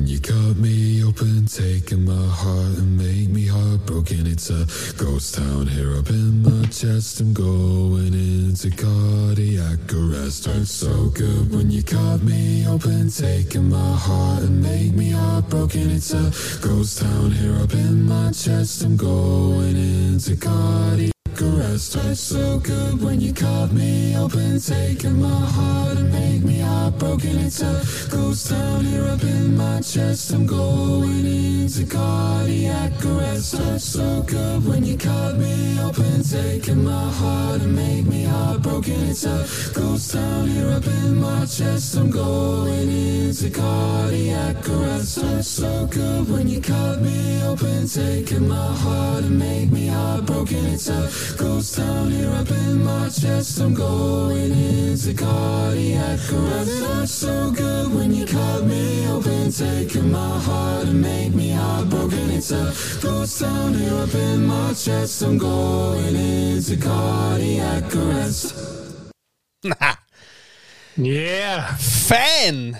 when you cut me open, taking my heart and make me heartbroken. It's a ghost town here up in my chest. I'm going into cardiac arrest. Hurts so good when you cut me open, taking my heart and make me heartbroken. It's a ghost town here up in my chest. I'm going into cardiac arrest hurts so good when you cut me open Taking my heart and make me heartbroken. It's a ghost town here up in my chest. I'm going into cardiac arrest. Hurts so good when you cut me open Taking my heart and make me heartbroken. It's a ghost town here up in my chest. I'm going into cardiac arrest. Hurts so good when you cut me open Taking my heart and make me heartbroken. It's a Ghost town here up in my chest. I'm going into cardiac arrest. Hurts so good when you cut me open, taking my heart and make me heartbroken. It's a ghost town here up in my chest. I'm going into cardiac arrest. Yeah, Fan!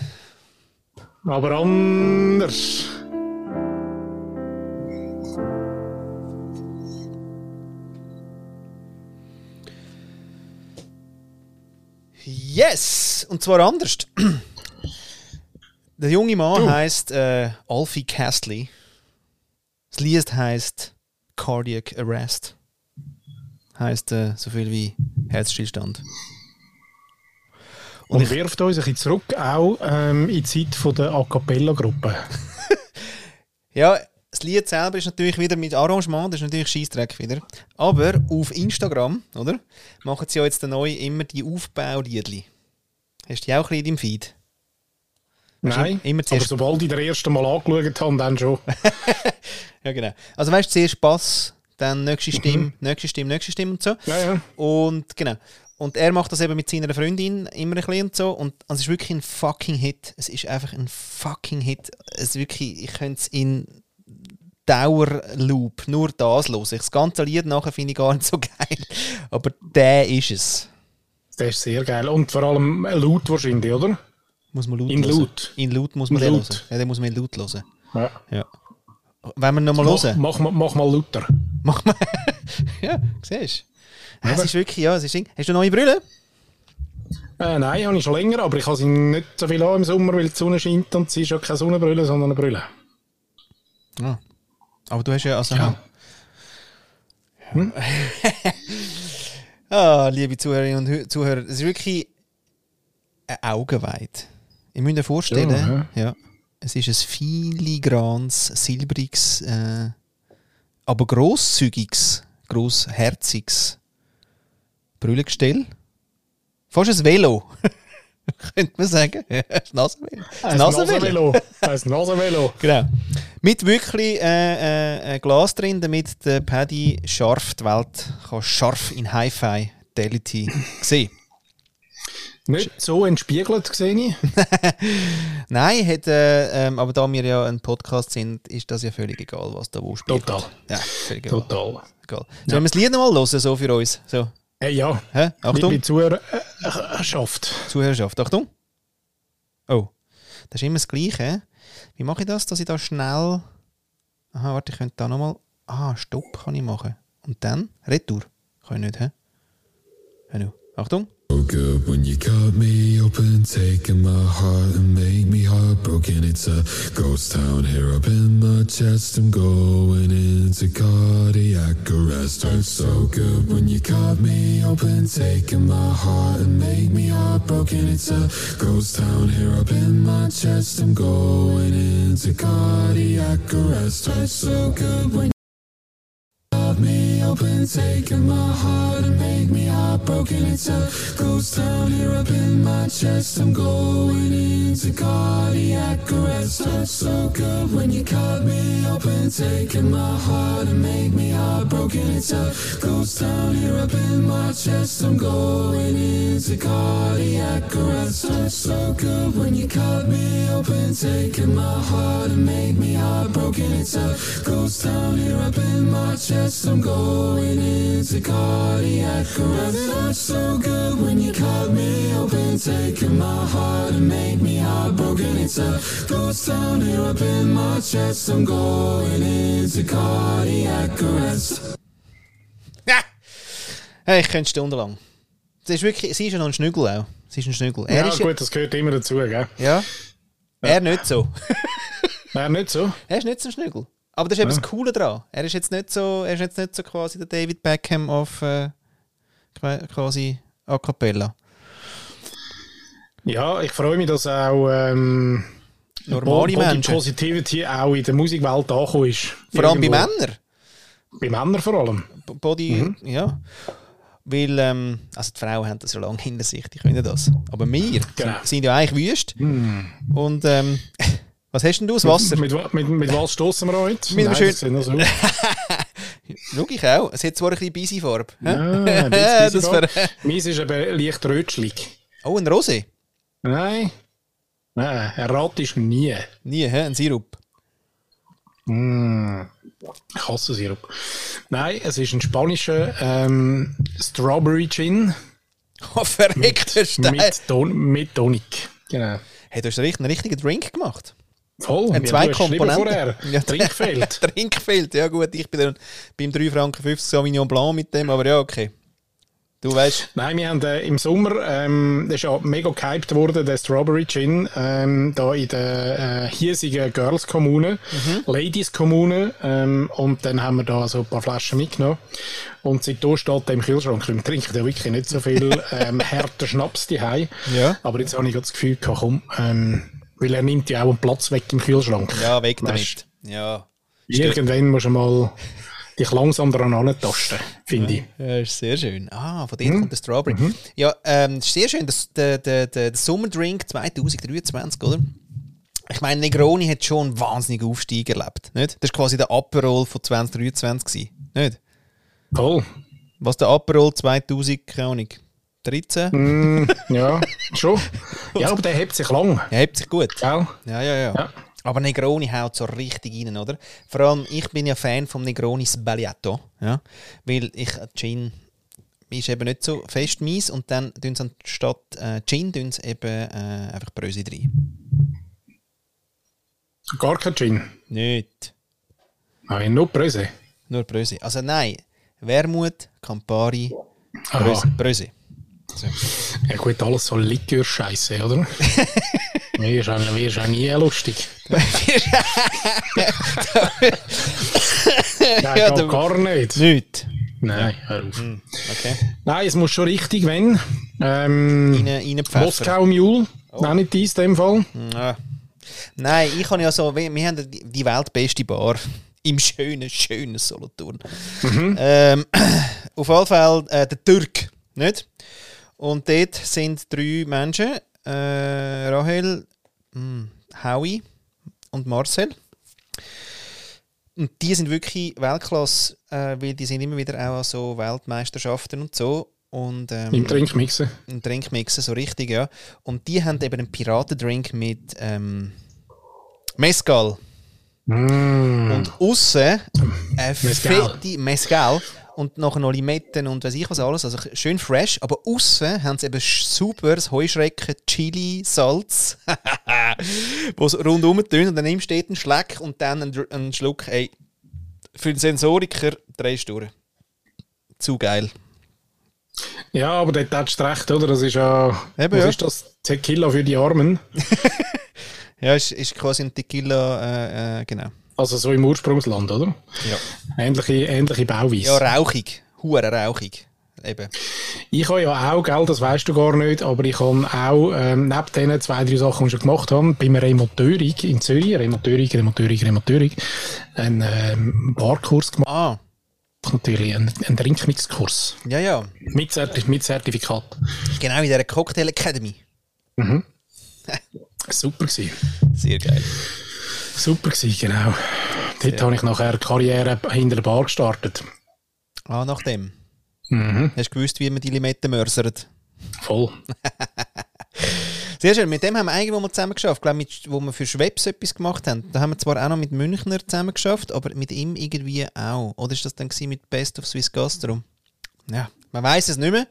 aber anders. Yes! Und zwar anders. Der junge Mann heißt äh, Alfie Castley. Das Lied heißt Cardiac Arrest. Heißt äh, so viel wie Herzstillstand. Und wirft uns ein bisschen zurück, auch ähm, in die Zeit von der A Cappella-Gruppe. Ja, das Lied selber ist natürlich wieder mit Arrangement, das ist natürlich Scheissdreck wieder. Aber auf Instagram, oder? Machen sie ja jetzt neu immer die Aufbauliedli. Hast du die auch ein bisschen in deinem Feed? Nein, immer aber sobald ich das erste Mal angeschaut habe, dann schon. Ja, genau. Also weißt du, zuerst Bass, dann nächste Stimme, nächste Stimme, nächste Stimme und so. Ja, ja. Und genau. Und er macht das eben mit seiner Freundin immer ein bisschen und so. Und es ist wirklich ein fucking Hit. Es ist einfach ein fucking Hit. Es ist wirklich, ich könnte es in Dauerloop nur das hören. Das ganze Lied nachher finde ich gar nicht so geil. Aber der ist es. Das ist sehr geil. Und vor allem laut wahrscheinlich, oder? Muss man laut In hören. laut. In laut muss man In den laut. hören. Ja, den muss man in laut hören. Ja. Ja. Wenn wir nochmal Mach, hören. mach, mal- mach mal lauter. Mach mal. ja, siehst du. Es ist wirklich, ja, es ist. Hast du neue Brille? Äh, nein, habe ich schon länger, aber ich habe sie nicht so viel an im Sommer, weil die Sonne scheint und sie ist ja keine Sonnenbrille, sondern eine Brille. Ah. Aber du hast ja, also. Ja. ah, liebe Zuhörerinnen und Hö- Zuhörer, es ist wirklich ein Augenweit. Ich müsst euch vorstellen, ja, es ist ein filigranes, silbriges, äh, aber grosszügiges, grossherziges Brillengestell. Fast ein Velo. Könnte man sagen. ein Nasenvelo. Ein Nasenvelo. Ein Nasenvelo. Genau. Mit wirklich äh, äh, Glas drin, damit der Paddy scharf die Welt kann scharf in Hi-Fi Fidelity sehen. Nicht so entspiegelt, sehe ich. Nein, hat, äh, ähm, aber da wir ja ein Podcast sind, ist das ja völlig egal, was da wo spielt. Total. Ja, völlig egal. Total. egal. Sollen wir das Lied nochmal hören, so für uns? So, Äh, ja, hä? Achtung, liebe Zuhörerschaft. Zuhörerschaft, Achtung. Oh, das ist immer das Gleiche. Wie mache ich das, dass ich da schnell... Aha, warte, ich könnte da nochmal... Ah, Stopp kann ich machen. Und dann Retour. Kann ich nicht, hä? Achtung. So good when you cut me open, taking my heart and make me heartbroken. It's a ghost town here up in my chest. I'm going into cardiac arrest. Hurts so good when you cut me open, taking my heart and make me heartbroken. It's a ghost town here up in my chest. I'm going into cardiac arrest. Hurts so good when open, taking my heart and make me heartbroken. It's a ghost town here up in my chest. I'm going into cardiac arrest. Hurts so good when you cut me open, taking my heart and make me heartbroken. It's a ghost town here up in my chest. I'm going into cardiac arrest. Hurts so good when you cut me open, taking my heart and make me heartbroken. It's a ghost town here up in my chest. I'm going going into cardiac arrest. Felt so good when you cut me open, taking my heart and make me heartbroken. It's a ghost town here up in my chest. I'm going into cardiac arrest. Ja. Hey, ich könnte stundenlang. Das ist wirklich, sie ist ja noch ein Schnügel auch. Sie ist ein Schnügel. Er Ja, ist gut, das gehört immer dazu, gell? Ja. Er nicht so. Nein, nicht so. Er ist nicht so ein Schnügel. Aber das ist eben das Coole daran. Er ist jetzt nicht so, er ist jetzt nicht so quasi der David Beckham auf äh, qua- quasi a cappella. Ja, ich freue mich, dass auch ähm, Normale Menschen. Positivity auch in der Musikwelt angekommen ist. Vor allem bei Irgendwo. Männern. Bei Männern vor allem. Body, ja. Weil, ähm, also die Frauen haben das ja lange hinter sich, die können das. Aber wir Genau. sind, sind ja eigentlich wüst. Und ähm, was hast denn du, das Wasser? Mit, mit, mit was stoßen wir heute? Mit einem Nein, das sieht so. Schau ich auch. Es hat zwar ein bisschen busy Farbe. Ja, ein bisschen Farbe. Meins ist eben leicht rötschlig. Oh, ein Rosé. Nein. Nein, erratest du nie. Nie, hä? ein Sirup. Mm. Ich hasse Sirup. Nein, es ist ein spanischer ähm, Strawberry Gin Oh, verreckter Stein. mit, Ton mit Tonic. Genau. Hey, du hast einen richtigen Drink gemacht. Voll. Ein ja, zwei Komponenten. Ja. Trinkfeld. Trinkfeld, ja gut, ich bin dann beim 3 Franken 50 Sauvignon Blanc mit dem, aber ja, okay. Du weißt, Nein, wir haben äh, im Sommer, ähm, das ist ja mega gehypt worden, der Strawberry Gin, ähm, da in der äh, hiesigen Girls-Kommune, Ladies-Kommune, ähm, und dann haben wir da so ein paar Flaschen mitgenommen. Und seitdem steht der im Kühlschrank. Wir trinken ja wirklich nicht so viel ähm, härter Schnaps daheim. Ja. Aber jetzt habe ich das Gefühl gehabt, komm, ähm, weil er nimmt ja auch einen Platz weg im Kühlschrank. ja, weg damit. Ja. Irgendwann musst du mal dich langsam daran antasten, finde ich. Ja, ist sehr schön. Ah, von dir kommt der Strawberry. Ja, ähm, ist sehr schön. Das, der, der, der, der Sommerdrink 2023, oder? Ich meine, Negroni hat schon einen wahnsinnigen Aufstieg erlebt. Nicht? Das war quasi der Aperol von 2023. gewesen, Nicht? Voll. Was der Aperol 2000, keine Ahnung, 13? Mm, ja, schon. Ja, aber der hebt sich lang. Er hebt sich gut. Gell? Ja, ja, ja. Ja. Aber Negroni haut so richtig rein, oder? Vor allem, ich bin ja Fan vom Negroni Sbagliato, ja? Weil ich äh, Gin ist eben nicht so fest mies und dann tun sie anstatt äh, Gin tun sie eben äh, einfach Bröse rein. Gar kein Gin. Nicht. Nein, nur Bröse. Nur Bröse. Also nein, Wermut, Campari. Bröse. Ja gut, alles so Likör-Scheiße, oder? Auch, mir ist auch nie lustig. Nein, Ja, gar nicht. Nicht. Nein, hör auf. Okay. Nein, es muss schon richtig, wenn. Ähm, Rein, reinpfeffern. Moskau Mule, nenne ich dies in dem Fall. Ja. Nein, ich habe ja so, wir wir haben die weltbeste Bar im schönen, schönen Solothurn. Ähm, auf jeden Fall äh, der Türk, nicht? Und dort sind drei Menschen, äh, Rahel, mh, Howie und Marcel. Und die sind wirklich Weltklasse, äh, weil die sind immer wieder auch an so Weltmeisterschaften und so. Und, ähm, Im Trinkmixen. einen Drink mixen, so richtig, ja. Und die haben eben einen Piratendrink mit ähm, Mescal. Mm. Und aussen eine Mezcal. fette Mescal und nachher noch Limetten und weiß ich was alles. Also schön fresh, aber außen haben sie eben super das Heuschrecken, Chili, Salz, wo es rundum tönt und dann nimmst du einen Schleck und dann einen, Schluck. Ey, für den Sensoriker drehst du durch. Zu geil. Ja, aber dort hast du recht, oder? Das ist ja. Eben, was ja. ist das? Tequila für die Armen. Ja, ist, ist quasi ein Tequila, äh, äh, genau. Also so im Ursprungsland, oder? Ja. Ähnliche, ähnliche Bauweise. Ja, rauchig. Hure rauchig. Eben. Ich habe ja auch, gell, das weißt du gar nicht, aber ich habe auch, ähm, neben den zwei, drei Sachen, die ich schon gemacht habe, beim Remonteurig in Zürich, Remonteurig, Remonteurig, Remonteurig, einen ähm, Barkurs gemacht, Ah, natürlich, einen, einen Trinkmixkurs. ja, ja. Mit, Zertif mit Zertifikat. Genau in dieser Cocktail Academy. Super gewesen. Sehr geil. Super gewesen, genau. Dort habe ich nachher eine Karriere hinter der Bar gestartet. Ah, nach dem. Mhm. Hast du gewusst, wie man die Limetten mörsert? Voll. Sehr schön, mit dem haben wir eigentlich mal zusammen geschafft. Glaube, mit, wo wir für Schwebs etwas gemacht haben, da haben wir zwar auch noch mit Münchner zusammen geschafft, aber mit ihm irgendwie auch. Oder ist das dann mit Best of Swiss Gastro? Ja, man weiß es nicht mehr.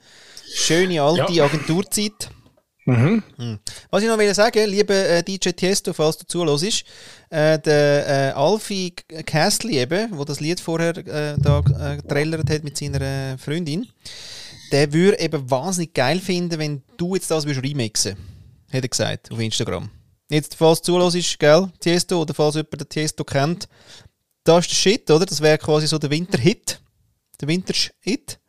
Schöne alte ja. Agenturzeit. Mhm. Hm. Was ich noch will sagen, liebe äh, DJ Tiesto, falls du zuhörst, äh, der äh, Alfie Castly eben, wo das Lied vorher äh, da äh, getrellert hat mit seiner Freundin, der würde eben wahnsinnig geil finden, wenn du jetzt das würdest remixen hat er gesagt auf Instagram. Jetzt, falls du zuhörst, gell, Tiesto, oder falls jemand den Tiesto kennt, das ist der Shit, oder? Das wäre quasi so der Winterhit. Der Winterhit.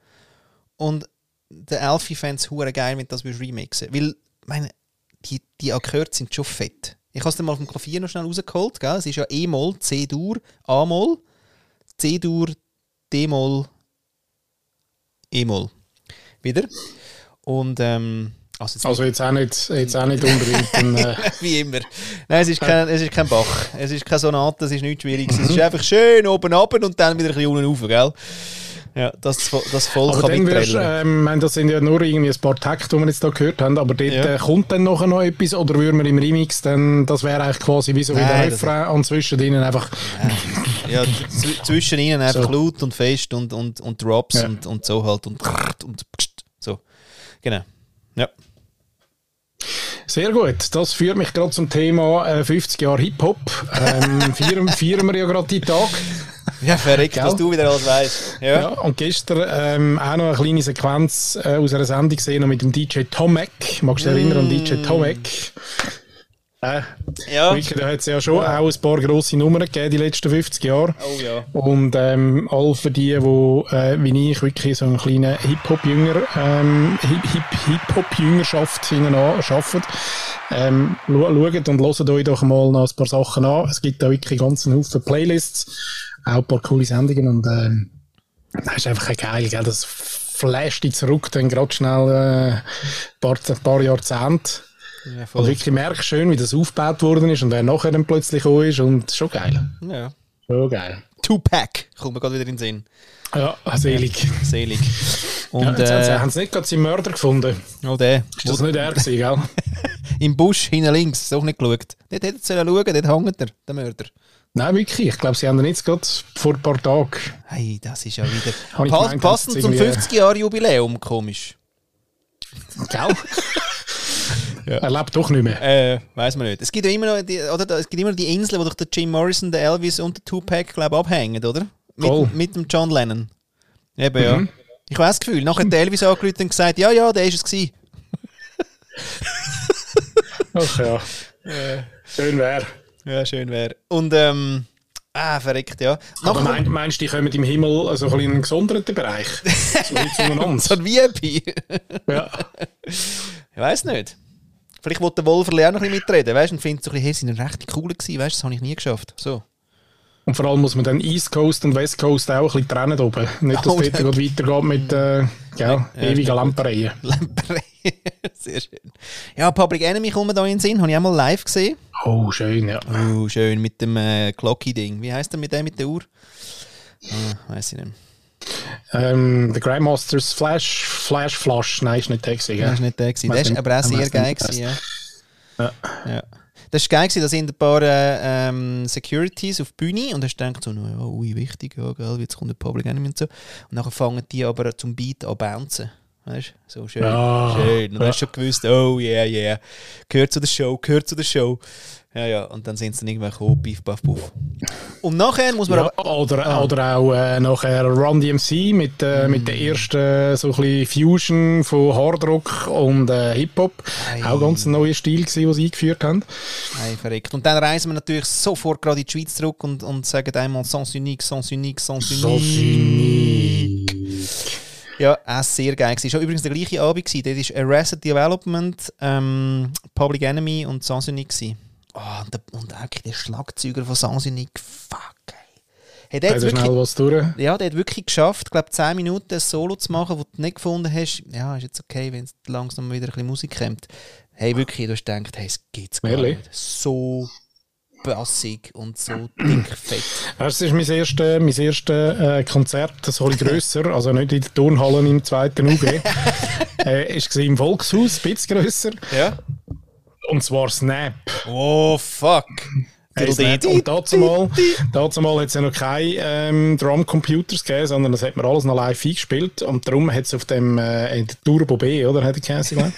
Und der Alfie fände es geil, wenn du das remixen Weil meine, die, die Akkorde sind schon fett. Ich habe es dann mal vom Klavier noch schnell rausgeholt. Gell? Es ist ja E-Moll, C-Dur, A-Moll, C-Dur, D-Moll, E-Moll. Wieder. Und, ähm, also jetzt, also jetzt, auch nicht, jetzt auch nicht unbedingt ein, äh Wie immer. Nein, es ist, kein, es ist kein Bach. Es ist keine Sonate, es ist nichts Schwieriges. Es ist einfach schön oben ab und dann wieder ein bisschen unten rauf, gell? Ja, das, das Volk aber kann wirst, ähm, Das sind ja nur irgendwie ein paar Takte, die wir jetzt hier gehört haben, aber dort ja. äh, kommt dann nachher noch etwas oder würden wir im Remix dann, das wäre eigentlich quasi wie so wie der Refrain und zwischen ihnen einfach... Ja, zwischen ihnen einfach so. laut und fest und, und, und Drops ja. und, und so halt und, und so. Genau. Ja. Sehr gut. Das führt mich gerade zum Thema äh, 50 Jahre Hip-Hop. Ähm, feiern, feiern wir ja gerade die Tag. Ja, verrückt, was du wieder alles weißt. Ja. ja. und gestern ähm, auch noch eine kleine Sequenz äh, aus einer Sendung gesehen, mit dem DJ Tomek. Magst du dich mm. erinnern an DJ Tomek? Äh, ja. Wirklich, da hat es ja schon ja. auch ein paar grosse Nummern gegeben, die letzten 50 Jahre. Oh ja. Und ähm, all für die, die äh, wie ich wirklich so einen kleinen Hip-Hop-Jünger, ähm, Hip-Hop-Jüngerschaft hinten arbeiten, ähm, schaut und hört euch doch mal noch ein paar Sachen an. Es gibt da wirklich ganz Haufen Playlists auch ein paar coole Sendungen und äh, das ist einfach geil, gell? das flasht dich zurück, dann gerade schnell äh, ein, paar, ein paar Jahrzehnte. Ja. Und wirklich merkst schön, wie das aufgebaut worden ist und wer nachher dann plötzlich gekommen ist und schon geil. Ja. Schon geil. Tupac, kommt mir gerade wieder in den Sinn. Ja, selig. Ja, selig. Und, ja, jetzt äh, haben sie nicht gerade seinen Mörder gefunden. Oh, der. Ist das nicht er gewesen, gell? Im Busch, hinten links, ist auch nicht geschaut. Dort hätte er schauen dort hängt er, der Mörder. Nein, wirklich. Ich glaube, sie haben ihn jetzt gerade vor ein paar Tagen. Hey, das ist ja wieder. Pa gemeint, passend zum 50-Jahr-Jubiläum, komisch. Gell? ja. Er lebt doch nicht mehr. Äh, weiß man nicht. Es gibt ja immer noch die, oder, es gibt immer die Insel, wo doch der Jim Morrison, der Elvis und der Tupac, glaube abhängen, oder? Mit, mit, dem John Lennon. Eben, mhm. ja. Ich weiß das Gefühl. Nachher hat der Elvis angerufen und gesagt, ja, ja, der ist es gewesen. Ach ja. Äh. Schön wäre. Ja, schön wäre. Und, ähm, ah, verreckt, ja. Aber mein, meinst du, die kommen im Himmel also ein in einen gesonderten Bereich? so wie zueinander? so ein VIP? ja. Ich weiß nicht. Vielleicht wollte der Wolfer auch noch ein bisschen mitreden, weißt du, und findet so ein bisschen, hey, sind recht cool gewesen, weißt du, das habe ich nie geschafft. So. Und vor allem muss man dann East Coast und West Coast auch ein bisschen trennen oben. Nicht, dass oh, es dort weitergeht mit äh, ja, ewigen Lampereien. Lampereien, sehr schön. Ja, Public Enemy kommen da in den Sinn, habe ich auch mal live gesehen. Oh, schön, ja. Oh, schön, mit dem äh, Clocky-Ding. Wie heißt der mit dem mit der Uhr? Ah, weiß ich nicht. Ähm, der Grandmasters Flash, Flash Flash, nein, ist nicht der gewesen. Ja? ist nicht der gewesen. Der ist aber auch sehr geil gewesen, ja. ja. ja. Das war geil, da sind ein paar äh, ähm, Securities auf die Bühne und hast gedacht so, oh, ui, wichtig, ja, gell, jetzt kommt der Public Enemy und so. Und dann fangen die aber zum Beat an bouncen. Weißt du? So schön. Ja. schön. Und dann hast du schon gewusst, oh yeah, yeah. Gehört zu der Show, gehört zu der Show. Ja, ja, und dann sind sie dann irgendwann gekommen, piff, paff, puff. Und nachher muss man ja, aber... Oder, ah. oder auch äh, nachher Run DMC mit, äh, mm. mit der ersten so ein Fusion von Hardrock und äh, Hip-Hop. Auch ganz ein neuer Stil gewesen, den sie eingeführt haben. Ei, verrückt. Und dann reisen wir natürlich sofort gerade in die Schweiz zurück und, und sagen einmal Sans Unique, Sans Unique, Sans Unique. Sans Unique. Ja, auch sehr geil. Es war übrigens der gleiche Abend. Dort war Arrested Development, ähm, Public Enemy und Sans Unique. Oh, und, der, und auch der Schlagzeuger von Sansinik, fuck. Hey, der hat wirklich, was durch. Ja, der hat wirklich geschafft, glaube 10 Minuten ein Solo zu machen, das du nicht gefunden hast. Ja, ist jetzt okay, wenn es langsam wieder ein bisschen Musik kommt. Hey, wirklich, du hast gedacht, hey, es geht's gar nicht. So bassig und so dick fett. Das ist mein erstes, mein erstes äh, Konzert, das ein grösser, also nicht in den Turnhallen im zweiten UG. äh, war im Volkshaus, ein bisschen grösser. Ja. Und zwar Snap. Oh, fuck. Hey, Snap. Und dazu mal, dazu mal hat es ja noch keine ähm, Drum-Computers gegeben, sondern das hat man alles noch live eingespielt. Und darum hat es auf dem äh, Turbo B, oder? Hat er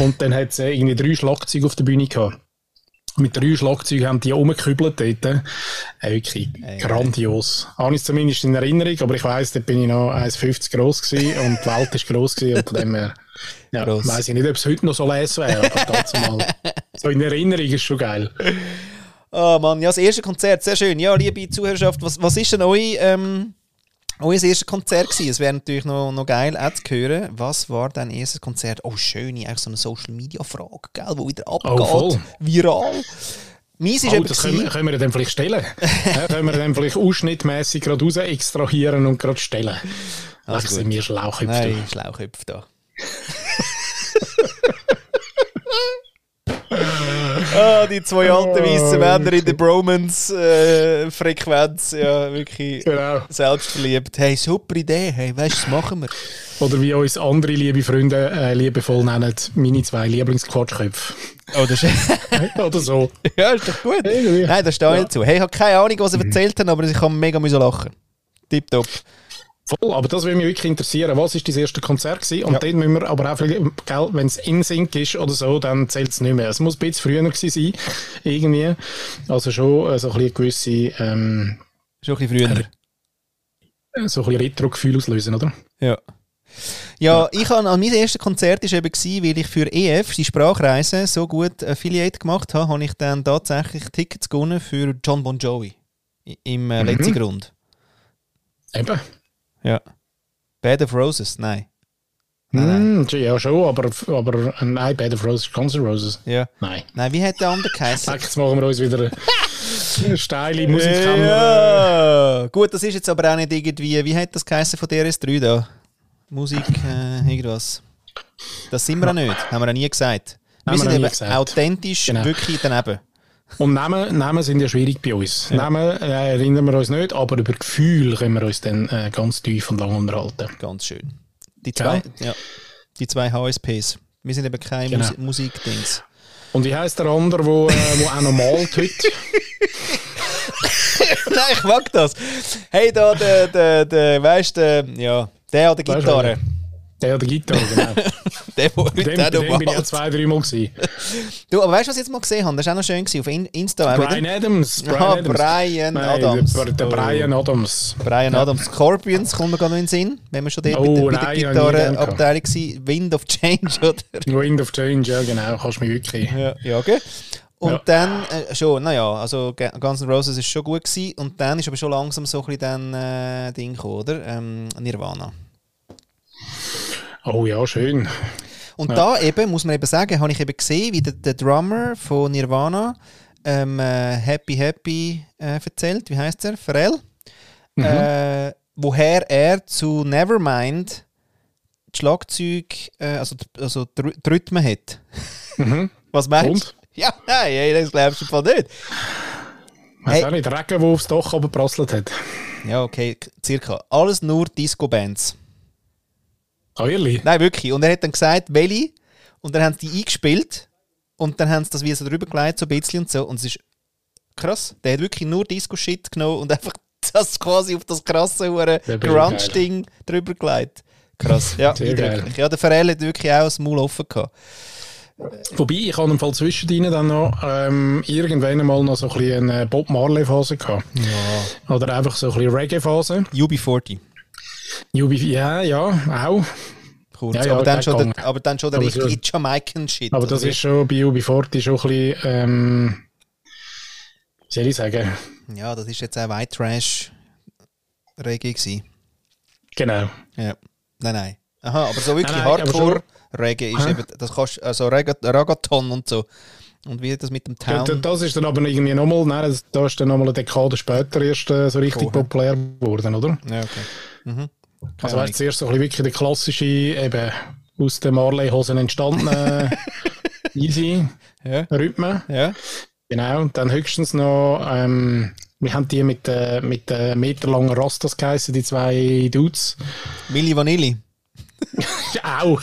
Und dann hat es äh, irgendwie drei Schlagzeuge auf der Bühne gehabt mit drei Schlagzeugen haben die rumgekübelt dort. Äh, wirklich hey, grandios. Habe ich zumindest in Erinnerung, aber ich weiss, da bin ich noch 1,50 groß gewesen und die Welt ist groß gewesen und von dem her, ja, weiss ich nicht, ob es heute noch so lesen wäre, aber dazu mal, so in Erinnerung ist schon geil. Oh Mann, ja, das erste Konzert, sehr schön. Ja, liebe Zuhörerschaft, was, was ist denn euer, ähm, euer erstes Konzert gewesen? Es wäre natürlich noch, noch geil, auch zu hören. Was war dein erstes Konzert? Oh, schön, eigentlich so eine Social-Media-Frage, gell, die wieder abgeht. Oh. Viral. Meins ist oh, das können, können wir dann vielleicht stellen. ja, können wir dann vielleicht ausschnittmäßig gerade raus extrahieren und gerade stellen. Also sind wir Schlauchhüpfe. Nein, Schlauchhüpfe da. ah, die zwei alten weißen Männer in der Bromance-Frequenz. Äh, ja, wirklich genau. selbstverliebt. Hey, super Idee. Hey, weißt du, das machen wir. Oder wie uns andere liebe Freunde äh, liebevoll nennen, meine zwei Lieblingsquatschköpfe. Oh, das ist Oder so. Ja, ist doch gut. Nein, da stehe ich ja. dazu. Hey, ich habe keine Ahnung, was sie erzählt haben, aber ich kann mega lachen. Tipptopp. Voll, aber das würde mich wirklich interessieren. Was ist das erste Konzert gewesen? Und ja. dann müssen wir aber auch, wenn es in Sync ist oder so, dann zählt es nicht mehr. Es muss ein bisschen früher gewesen sein, irgendwie. Also schon äh, so ein bisschen gewisse... Ähm, schon ein bisschen früher. So ein bisschen Retro-Gefühl auslösen, oder? Ja. Ja, ich habe an mein erstes Konzert war eben, gewesen, weil ich für EF, die Sprachreise, so gut Affiliate gemacht habe, habe ich dann tatsächlich Tickets gewonnen für John Bon Jovi. Im äh, mhm. letzten Grund. Eben. Ja. Bed of Roses, nein. Nein, mm, ja, schon, aber, aber äh, nein, Bed of Roses, Guns N' Roses. Ja. Nein. Nein, wie hat der andere geheißen? Jetzt machen wir uns wieder eine steile Musik. Ja. Gut, das ist jetzt aber auch nicht irgendwie, wie hat das geheißen von DRS3 da? Musik, äh, irgendwas. Das sind wir ja nicht, haben wir auch nie gesagt. Wir sind eben gesagt. authentisch genau. wirklich daneben. Und Namen, Namen sind ja schwierig bei uns. Ja. Namen äh, erinnern wir uns nicht, aber über Gefühl können wir uns dann äh, ganz tief und lang unterhalten. Ganz schön. Die zwei, ja. die zwei HSPs. Wir sind eben kein genau. Mus Musikdings. Und wie heisst der andere, der wo, äh, wo auch noch malt heute? Nein, ich mag das. Hey, da, der, der, der weißt du, ja, der hat die Gitarre. Der die Gitarre, genau. der, der heute dem, auch noch bin ich ja zwei, drei Mal gewesen. Du, aber weißt du, was ich jetzt mal gesehen habe? Das war auch noch schön gewesen, auf Insta. Brian wieder. Adams. Brian ah, Adams. Brian Nein, Adams. Der, der Brian. Adams. Brian ja. Adams. Scorpions kommt mir gerade noch in den Sinn, wenn wir schon dort oh, mit der, der Gitarrenabteilung waren. Wind of Change, oder? Wind of Change, ja genau. Kannst du mich wirklich... Ja, ja okay. Und ja. dann äh, schon, naja, also Guns N' Roses ist schon gut gewesen. Und dann ist aber schon langsam so ein bisschen dann äh, Ding gekommen, oder? Ähm, Nirvana. Oh ja, schön. Und ja. da eben, muss man eben sagen, habe ich eben gesehen, wie der, der Drummer von Nirvana ähm, äh, Happy Happy äh, erzählt. Wie heißt er? Pharrell. Mhm. Äh, woher er zu Nevermind das Schlagzeug, äh, also, also die Rhythmen hat. Mhm. Was meinst du? Ja, nein, das glaubst du voll nicht. Weiß hey. auch nicht, Regen, der aufs Dach aber hat. Ja, okay, circa. Alles nur Disco-Bands. Oh, ehrlich? Nein, wirklich. Und er hat dann gesagt, welche. Und dann haben sie die eingespielt. Und dann haben sie das wie so drüber gelegt, so ein bisschen und so. Und es ist krass. Der hat wirklich nur Disco-Shit genommen und einfach das quasi auf das krasse Grunge-Ding drüber gelegt. Krass, ja, eindrücklich. Ja, der Pharrell hat wirklich auch das Maul offen gehabt. Wobei, ich habe im Fall zwischendrin dann noch ähm, irgendwann einmal noch so ein bisschen eine Bob Marley-Phase gehabt. Ja. Oder einfach so ein bisschen Reggae-Phase. UB40. UB, ja, ja, auch. Kurz, ja, ja, aber, dann schon der, aber dann schon der richtige so, Jamaican-Shit. Aber das ist schon bei UB40 schon ein bisschen, ähm, wie soll ich sagen? Ja, das ist jetzt auch White Trash Reggae gewesen. Genau. Ja. Nein, nein. Aha, aber so wirklich Hardcore Reggae ist Hä? eben, das kannst, also Ragaton und so. Und wie das mit dem Town... Ja, das ist dann aber irgendwie nochmal, nein, das ist dann nochmal eine Dekade später erst äh, so richtig oh, populär geworden, oder? Ja, okay. Mhm. Also weißt, zuerst so ein wirklich der klassische, eben aus den Marley-Hosen entstandene easy ja. Rhythmen. Ja. Genau, und dann höchstens noch, ähm, wir haben die mit, äh, mit äh, meterlangen Rastas geheißen, die zwei Dudes. Milli Vanilli. Au!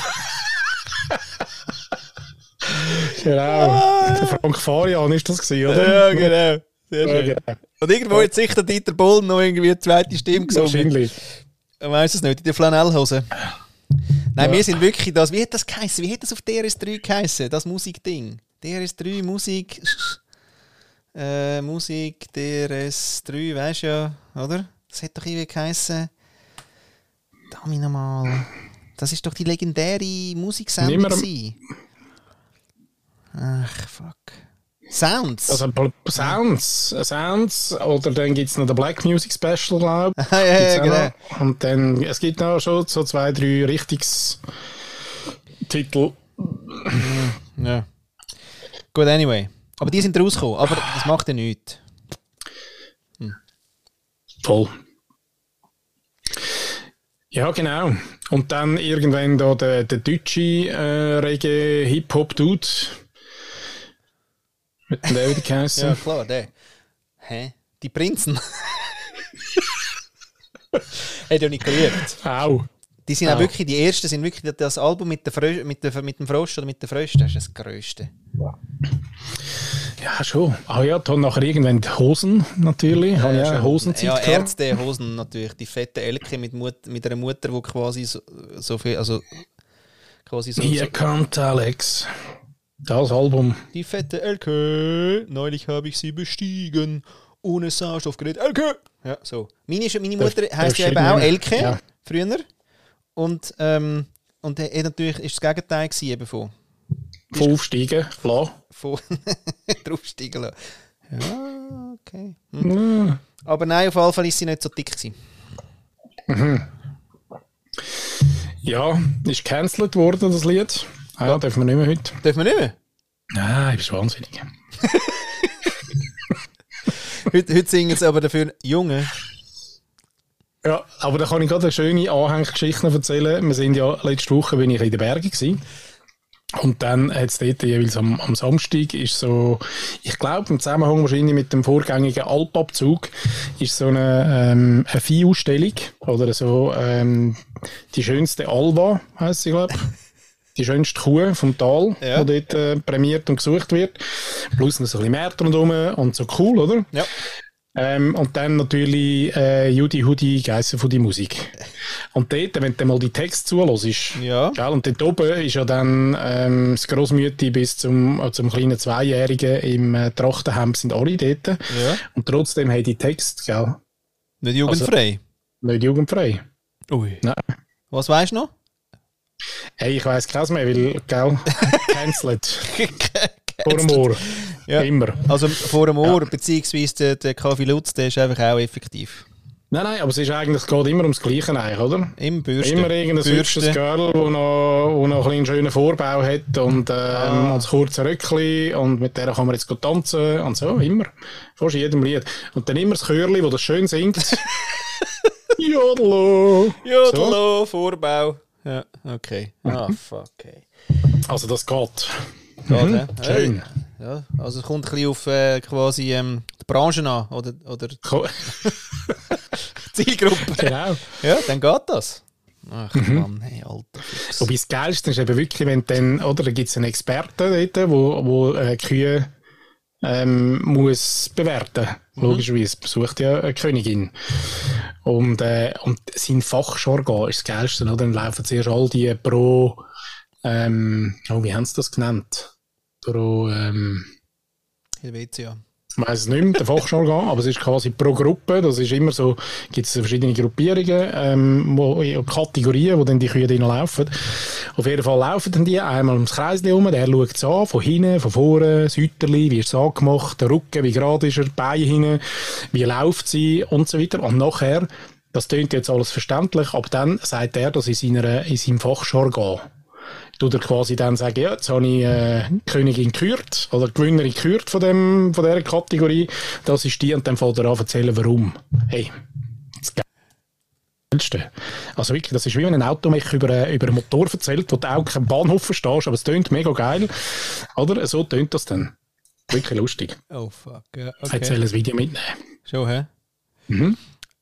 Genau. Der Frank Farian ist das gewesen, oder? Ja, genau. Sehr schön. Ja, genau. Und irgendwo hat sich der Dieter Bohlen noch irgendwie eine zweite Stimme gesungen. Wahrscheinlich. Ich weiß es nicht, in der Flanellhose. Nein, wir sind wirklich das. Wie hat das geheißen? Wie hat das auf DRS3 geheißen? Das Musikding. DRS3 Musik. Äh, Musik, DRS3, weißt du ja, oder? Das hat doch irgendwie geheißen. Dami nochmal. Das ist doch die legendäre Musiksendung. Ach, fuck. Sounds. Also Sounds, Sounds, oder dann gibt es noch den Black Music Special, glaube ich. ja, ja, genau. noch. Und dann, es gibt noch schon so zwei, drei Richtungstitel. Ja. Gut, anyway. Aber die sind rausgekommen. Aber das macht ja nichts. Voll. Ja, genau. Und dann irgendwann da der, der deutsche äh, Reggae-Hip-Hop-Dude. Mit dem geheißen. Ja, klar, der. Hä? Die Prinzen. Hat ja nicht geliebt. Auch. Die sind auch Ah. wirklich, die ersten sind wirklich das Album mit, der Frö mit, der, mit dem Frost oder mit der Fröste, das ist das Größte. Ja, schon. Ah ja, dann nachher irgendwann die Hosen, natürlich. Habe ich auch eine Hosenzeit Ja. Ärzte, Hosen natürlich. Die fette Elke mit, Mut, mit einer Mutter, die quasi so, so viel, also quasi so, Hier so kommt Alex. Das Album. Die fette Elke, neulich habe ich sie bestiegen, ohne Sauerstoffgerät. Elke! Ja, so. Meine, meine Mutter heisst ja eben auch Elke, Ja. früher. Und, ähm, und hat natürlich ist das Gegenteil gewesen, eben von, Von Aufsteigen. Lassen. von draufsteigen lassen. Ja, okay. Hm. Aber nein, auf jeden Fall ist sie nicht so dick gewesen. Ja, ist gecancelt worden, das Lied. Ah, ja, dürfen wir nicht mehr heute. Dürfen wir nicht mehr? Nein, du bist wahnsinnig. Heute, heute singen sie aber dafür Junge. Ja, aber da kann ich gerade eine schöne Anhänggeschichte erzählen. Wir sind ja, letzte Woche bin ich in den Bergen gewesen. Und dann hat es dort jeweils am, am Samstag ist so, ich glaube im Zusammenhang wahrscheinlich mit dem vorgängigen Alpabzug, ist so eine, ähm, eine Viehausstellung oder so ähm, die schönste Alva, heisst sie, glaube ich. Die schönste Kuh vom Tal, Ja. die dort äh, prämiert und gesucht wird. Plus noch so ein bisschen Märkte rundherum und so cool, oder? Ja. Ähm, und dann natürlich äh, Judy Hudi Geissen von die Musik. Und dort, wenn du mal die Text zulässt, Ja. gell, und dort oben ist ja dann ähm, das Grossmütti bis zum, äh, zum kleinen Zweijährigen im äh, Trachtenhemd sind alle dort. Ja. Und trotzdem haben die Text, gell, Nicht jugendfrei. nicht jugendfrei. Ui. Nein. Was weißt du noch? Hey, ich weiss keins mehr, weil, gell, cancelled. Vor dem Ohr. Ja. Immer. Also vor dem Ohr, beziehungsweise der, der Kaffee Lutz, der ist einfach auch effektiv. Nein, nein, aber es ist eigentlich, geht immer ums Gleiche eigentlich, oder? Im Bürsten. Immer irgendein hübsches Girl, das noch, wo noch ein einen schönen Vorbau hat und, ähm, Ah. und kurze Röckchen und mit der kann man jetzt gut tanzen und so, immer. Fast jedem Lied. Und dann immer das Chörli, das das schön singt. Jodlo! Jodelo, Vorbau. Ja, okay. Ah, fuck, okay. Also das geht. Geht, Mhm, hä? schön. Hey. Ja, also es kommt ein bisschen auf äh, quasi ähm, die Branche an, oder, oder Zielgruppe. genau. Ja, dann geht das. Ach Mhm. Mann, hey, alter Fuchs. Wobei das Geilste ist eben wirklich, wenn dann, oder, da gibt es einen Experten dort, wo, wo äh, Kühe ähm, muss bewerten. Logischerweise besucht ja eine Königin. Und, äh, und sein Fachjargon ist das Geilste, oder? Dann laufen zuerst all die pro, ähm, oh, wie haben sie das genannt? Pro, ähm, Helvetia. Ich weiß es nicht mehr, der Fachjargon, aber es ist quasi pro Gruppe, das ist immer so, gibt es verschiedene Gruppierungen, ähm, wo, Kategorien, wo dann die Kühe drin laufen. Auf jeden Fall laufen dann die einmal ums Kreis herum, der schaut es an, von hinten, von vorne, das Hüterli, wie ist es angemacht, der Rücken, wie gerade ist er, die Beine hinten, wie läuft sie und so weiter. Und nachher, das klingt jetzt alles verständlich, aber dann sagt er das in, seiner, in seinem Fachjargon tut er quasi dann sagen, ja, jetzt habe ich äh, die Königin gekürt oder Gewinnerin gekürt von, dem, von dieser Kategorie. Das ist die und dann fängt er an erzählen, warum. Hey, das Geilste. Also wirklich, das ist wie wenn ein Auto mich über, äh, über einen Motor erzählt, wo du auch keinen Bahnhof verstehst, aber es tönt mega geil. Oder? So tönt das dann. Wirklich lustig. Oh fuck, ja, Okay. Jetzt soll ein Video mitnehmen. Schon, hä? Mhm.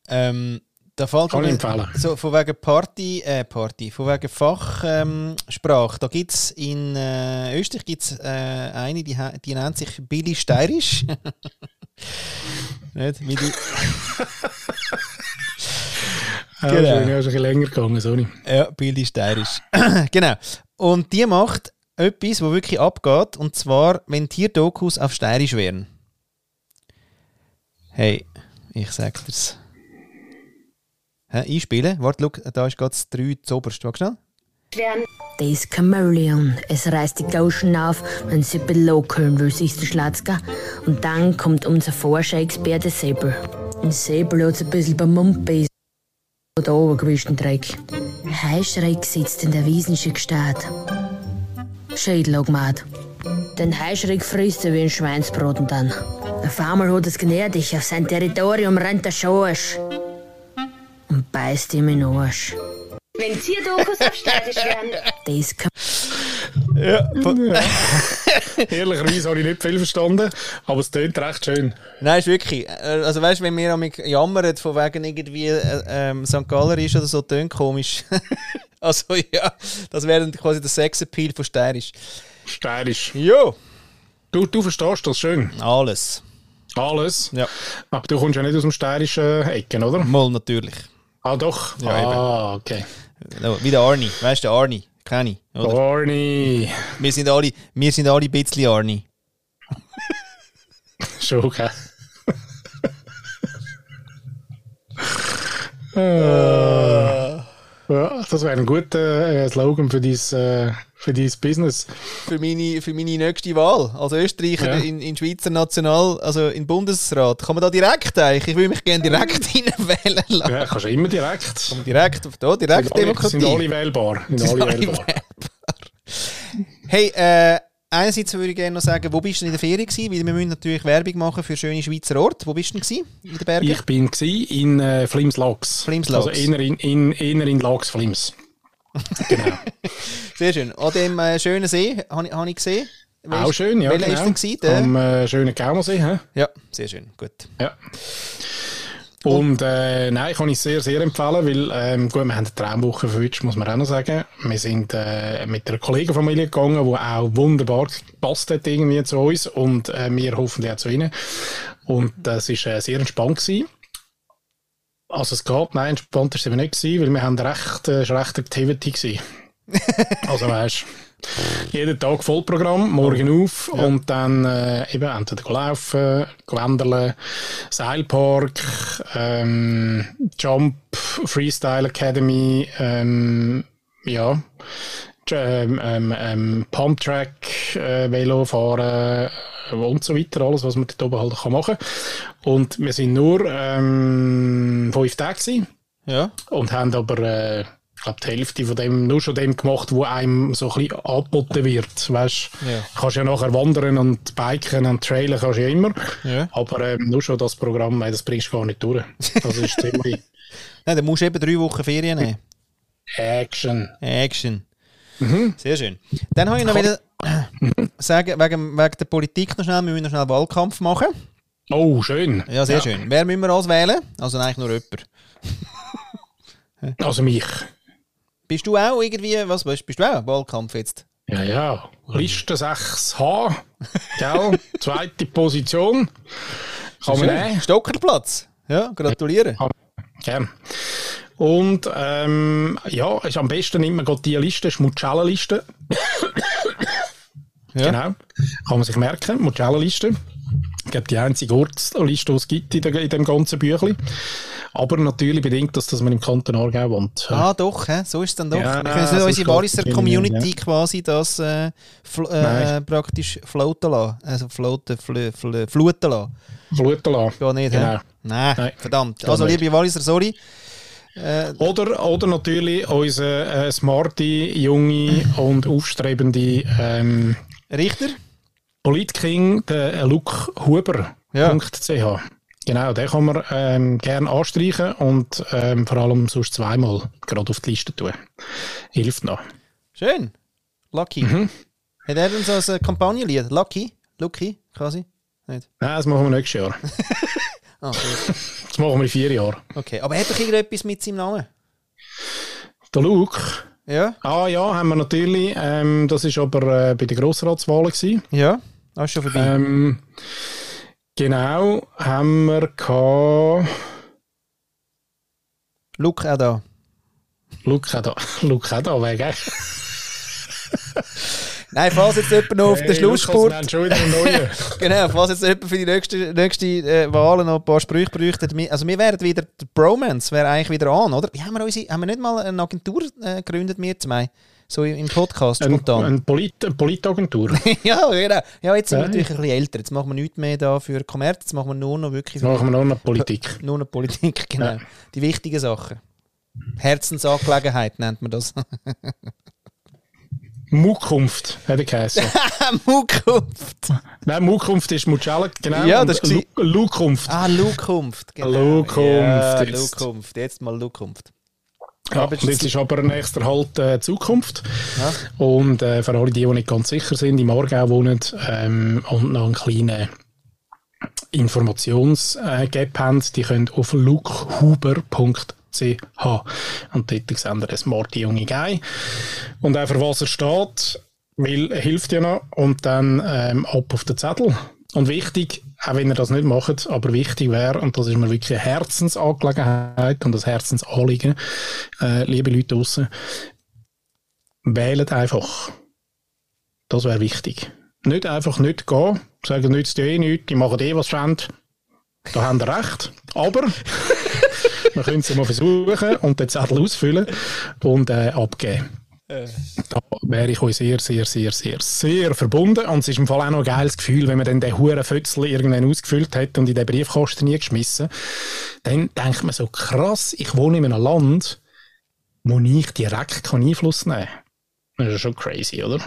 Ähm, Da fällt Kann ich mir- empfehlen. So, von wegen Party, äh, Party, von wegen Fachsprache, ähm, Sprache. da gibt es in äh, Österreich gibt's, äh, eine, die, die nennt sich Billy Steirisch. Nicht? Wie die, Ja, Genau. schön, ja, ist ein bisschen länger gegangen, sorry. ja, Billy Steirisch. genau. Und die macht etwas, wo wirklich abgeht, und zwar, wenn Tierdokus auf Steirisch wären. Hey, ich sag dir's. Hä, einspielen? Warte, schau, da ist gerade das 3 zu oberst. Warte schnell. Ist Chameleon. Es reißt die Gauschen auf, wenn sie below hören will, sich der Schlatzka. Und dann kommt unser Forscherexperte Säbel. Und Säbel hat ein bisschen beim Mund beißen. Oder obergewischten Dreck. Heischreck sitzt in der Wiesenschen Gestalt. Schädelogmat. Den Heischreck frisst er wie ein Schweinsbraten dann. Auf einmal hat es gnädig, auf sein Territorium rennt der Schorsch. Beißt ihm in den Arsch. Wenn Tierdokus auf Steirisch wären, Der ist Ja, Ehrlicherweise habe ich nicht viel verstanden, aber es klingt recht schön. Nein, ist wirklich. äh, Also weißt du, wenn wir amig jammern, von wegen irgendwie äh, ähm, St. Galler ist oder so, tönt komisch. also ja, das wäre dann quasi der Sexappeal von Steirisch. Steirisch. Jo! Du, du verstehst das schön. Alles. Alles. Ja. Aber du kommst ja nicht aus dem steirischen Ecken, oder? Mal natürlich. Ah, doch. Ja, ah, okay. No, Wie der Arnie. Weißt du, der Arnie? Kenn ich. Oder? Wir, sind alle, wir sind alle ein bisschen Arnie. Schon, okay. äh, ja, das wäre ein guter äh, Slogan für dein, äh, für dein Business. Für meine, für meine nächste Wahl. Als Österreicher Ja. in, in Schweizer National, also im Bundesrat. Kann man da direkt eigentlich? Ich will mich gerne direkt hineinwählen lassen. Ja, kannst du immer direkt. Direkt, da, Sind Direktdemokratie. alle, sind alle wählbar. Sind alle alle wählbar. Hey, äh, einerseits würde ich gerne noch sagen, wo bist du in der Ferien gewesen? Weil wir müssen natürlich Werbung machen für schöne Schweizer Orte. Wo bist du denn? In den Bergen? Ich bin in äh, Flims Lax. Flims Lax. Also eher in, in, eher in Lax Flims. Genau. Sehr schön. An dem äh, schönen See habe ich, hab ich gesehen. Welch- Auch schön, ja. Welcher genau. ist denn gewesen? Am äh, schönen Gaumersee. hä? Ja, sehr schön. Gut. Ja. Und äh, nein, kann ich sehr, sehr empfehlen, weil ähm, gut, wir haben eine Traumwoche verwünscht, muss man auch noch sagen. Wir sind äh, mit einer Kollegenfamilie gegangen, die auch wunderbar gepasst hat irgendwie zu uns und äh, wir hoffentlich auch zu ihnen. Und das ist äh, sehr entspannt gewesen. Also es geht, nein, entspannt ist es eben nicht gewesen, weil wir haben recht, äh, war recht Activity gewesen. Also weißt jeden Tag Vollprogramm, morgen auf und dann äh, eben entweder laufen, go wandeln, Seilpark, ähm, Jump, Freestyle Academy, ähm, ja, ähm, ähm, ähm, Pumptrack, äh, Velo fahren äh, und so weiter, alles, was man dort oben halt kann machen Und wir sind nur ähm, fünf Tage gewesen Ja. und haben aber äh, ich glaube, die Hälfte von dem, nur schon dem gemacht, wo einem so ein bisschen angeboten wird. Weißt, Ja. kannst ja nachher wandern und biken und trailen kannst du ja immer. Ja. Aber ähm, nur schon das Programm, äh, das bringst du gar nicht durch. Das ist ziemlich Nein, dann musst du eben drei Wochen Ferien nehmen. Action. Action. Mhm. Sehr schön. Dann habe ich noch wieder sagen, wegen, wegen der Politik noch schnell, wir müssen noch schnell Wahlkampf machen. Oh, schön. Ja, sehr schön. Wer müssen wir auswählen? Also eigentlich nur jemand. Also mich. Bist du auch irgendwie, was bist, bist du auch Wahlkampf jetzt? Ja, ja. Liste 6H. Gell? Zweite Position. Kann man nehmen. Stockerplatz. Ja, gratuliere. Gern. Und ähm, ja, ist am besten immer gerade die Liste, ist Mucella-Liste. Ja. Genau. Kann man sich merken, Mucella-Liste. Ich glaube, die einzige Ortsliste, die es gibt in, der, in dem ganzen Büchlein. Aber natürlich bedingt das, dass man im Kanton Aargau wohnt. Ah, doch, hä? so ist es dann doch. Ja, wir können unsere Walliser Community ja. quasi das äh, fl äh, praktisch floaten lassen. Also floaten, fl fl fluten lassen. Fluten lassen. Geht nicht, Genau. Nein, Nein. verdammt. Also, liebe Walliser, sorry. Oder, oder natürlich unsere äh, smarte, junge und aufstrebende ähm, Richter? Politking, der äh, Luke Huber. Ja. Genau, den kann man ähm, gerne anstreichen und ähm, vor allem sonst zweimal gerade auf die Liste tun. Hilft noch. Schön. Lucky. Mhm. Hat er denn so ein Kampagnenlied? Lucky? Lucky, quasi? Nicht. Nein, das machen wir nächstes Jahr. Ah. Das machen wir in vier Jahren. Okay, aber hat doch irgendetwas mit seinem Namen? Der Luke. Ja? Ah ja, haben wir natürlich. Ähm, das ist aber äh, bei den Grossratswahlen gewesen. Ja? Ah, ist schon vorbei. Ähm, genau, haben wir gehabt. Luke auch da. Luke auch da. Luke auch da, wegen. Nein, falls jetzt jemand noch auf den Schlussspurt... Genau, falls jetzt jemand für die nächste, nächste äh, Wahlen noch ein paar Sprüche bräuchte. Also wir wären wieder, der Bromance wäre eigentlich wieder an, oder? Wie haben wir, unsere, haben wir nicht mal eine Agentur äh, gegründet, wir zwei? So im Podcast spontan. eine Polit eine Politagentur. ja, genau. Ja, jetzt sind wir natürlich ein bisschen älter. Jetzt machen wir nichts mehr da für Kommerz, jetzt machen wir nur noch wirklich machen wir noch eine Politik. nur noch Politik, genau. Ja. Die wichtigen Sachen. Herzensangelegenheit nennt man das. Mukunft, hat er geheißen. Mukunft. Nein, Mukunft ist Mucella, genau. Ja, das ist Lu Lukunft. Ah, Lukunft. Genau. Lukunft, Ja, jetzt. Lukunft. Jetzt mal Lukunft. Ja, und jetzt ist aber nächster halt äh, Zukunft. Ja. Und äh, für alle, die, die nicht ganz sicher sind, im Aargau wohnen ähm, und noch einen kleinen Informationsgap haben, die können auf lukehuber.ch und dort sehen wir den smarte junge Guy. Und auch für was er steht, weil er hilft ja noch und dann ähm, ab auf den Zettel. Und wichtig, auch wenn ihr das nicht macht, aber wichtig wäre, und das ist mir wirklich eine Herzensangelegenheit und das Herzensanliegen, äh, liebe Leute draussen, wählt einfach. Das wäre wichtig. Nicht einfach nicht gehen, sagen, nützt eh nichts, die machen eh was sie. Da haben sie recht. Aber wir können es mal versuchen und den Zettel ausfüllen und äh, abgeben. Da wäre ich euch sehr, sehr, sehr, sehr, sehr verbunden. Und es ist im Fall auch noch ein geiles Gefühl, wenn man dann den huren Fötzel irgendwann ausgefüllt hat und in den Briefkasten nie geschmissen. Dann denkt man so, krass, ich wohne in einem Land, wo ich direkt Einfluss nehmen kann. Das ist schon crazy, oder?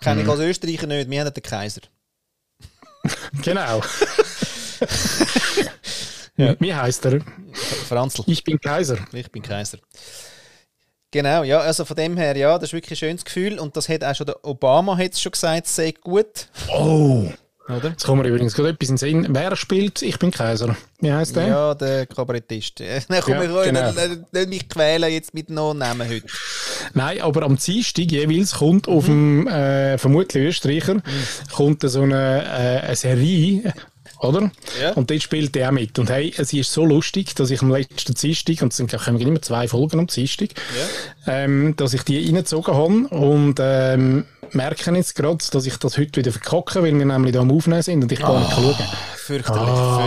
Kenne ich als Österreicher nicht, wir haben den Kaiser. Genau. ja. Wie heißt er? Franzl. Ich bin Kaiser. Ich bin Kaiser. Genau, ja, also von dem her, ja, das ist wirklich ein schönes Gefühl und das hat auch schon der Obama hat's schon gesagt, es sei gut, Oh! oder? Jetzt kommt mir übrigens gerade etwas in den Sinn. Wer spielt Ich bin Kaiser? Wie heißt der? Ja, der Kabarettist. Dann komm, Ja, genau. nicht, nicht mich quälen jetzt mit Namen heute. Nein, aber am Dienstag jeweils kommt auf dem, äh, vermutlich Österreicher, kommt so eine, äh, eine Serie, oder? Ja. Und dort spielt er mit. Und hey, es ist so lustig, dass ich am letzten Dienstag, und es sind kommen immer zwei Folgen am Dienstag, ähm, dass ich die reingezogen habe und ähm, merke jetzt gerade, dass ich das heute wieder verkacke, weil wir nämlich da am Aufnehmen sind und ich gar nicht schauen kann. Fürchterlich, Ah.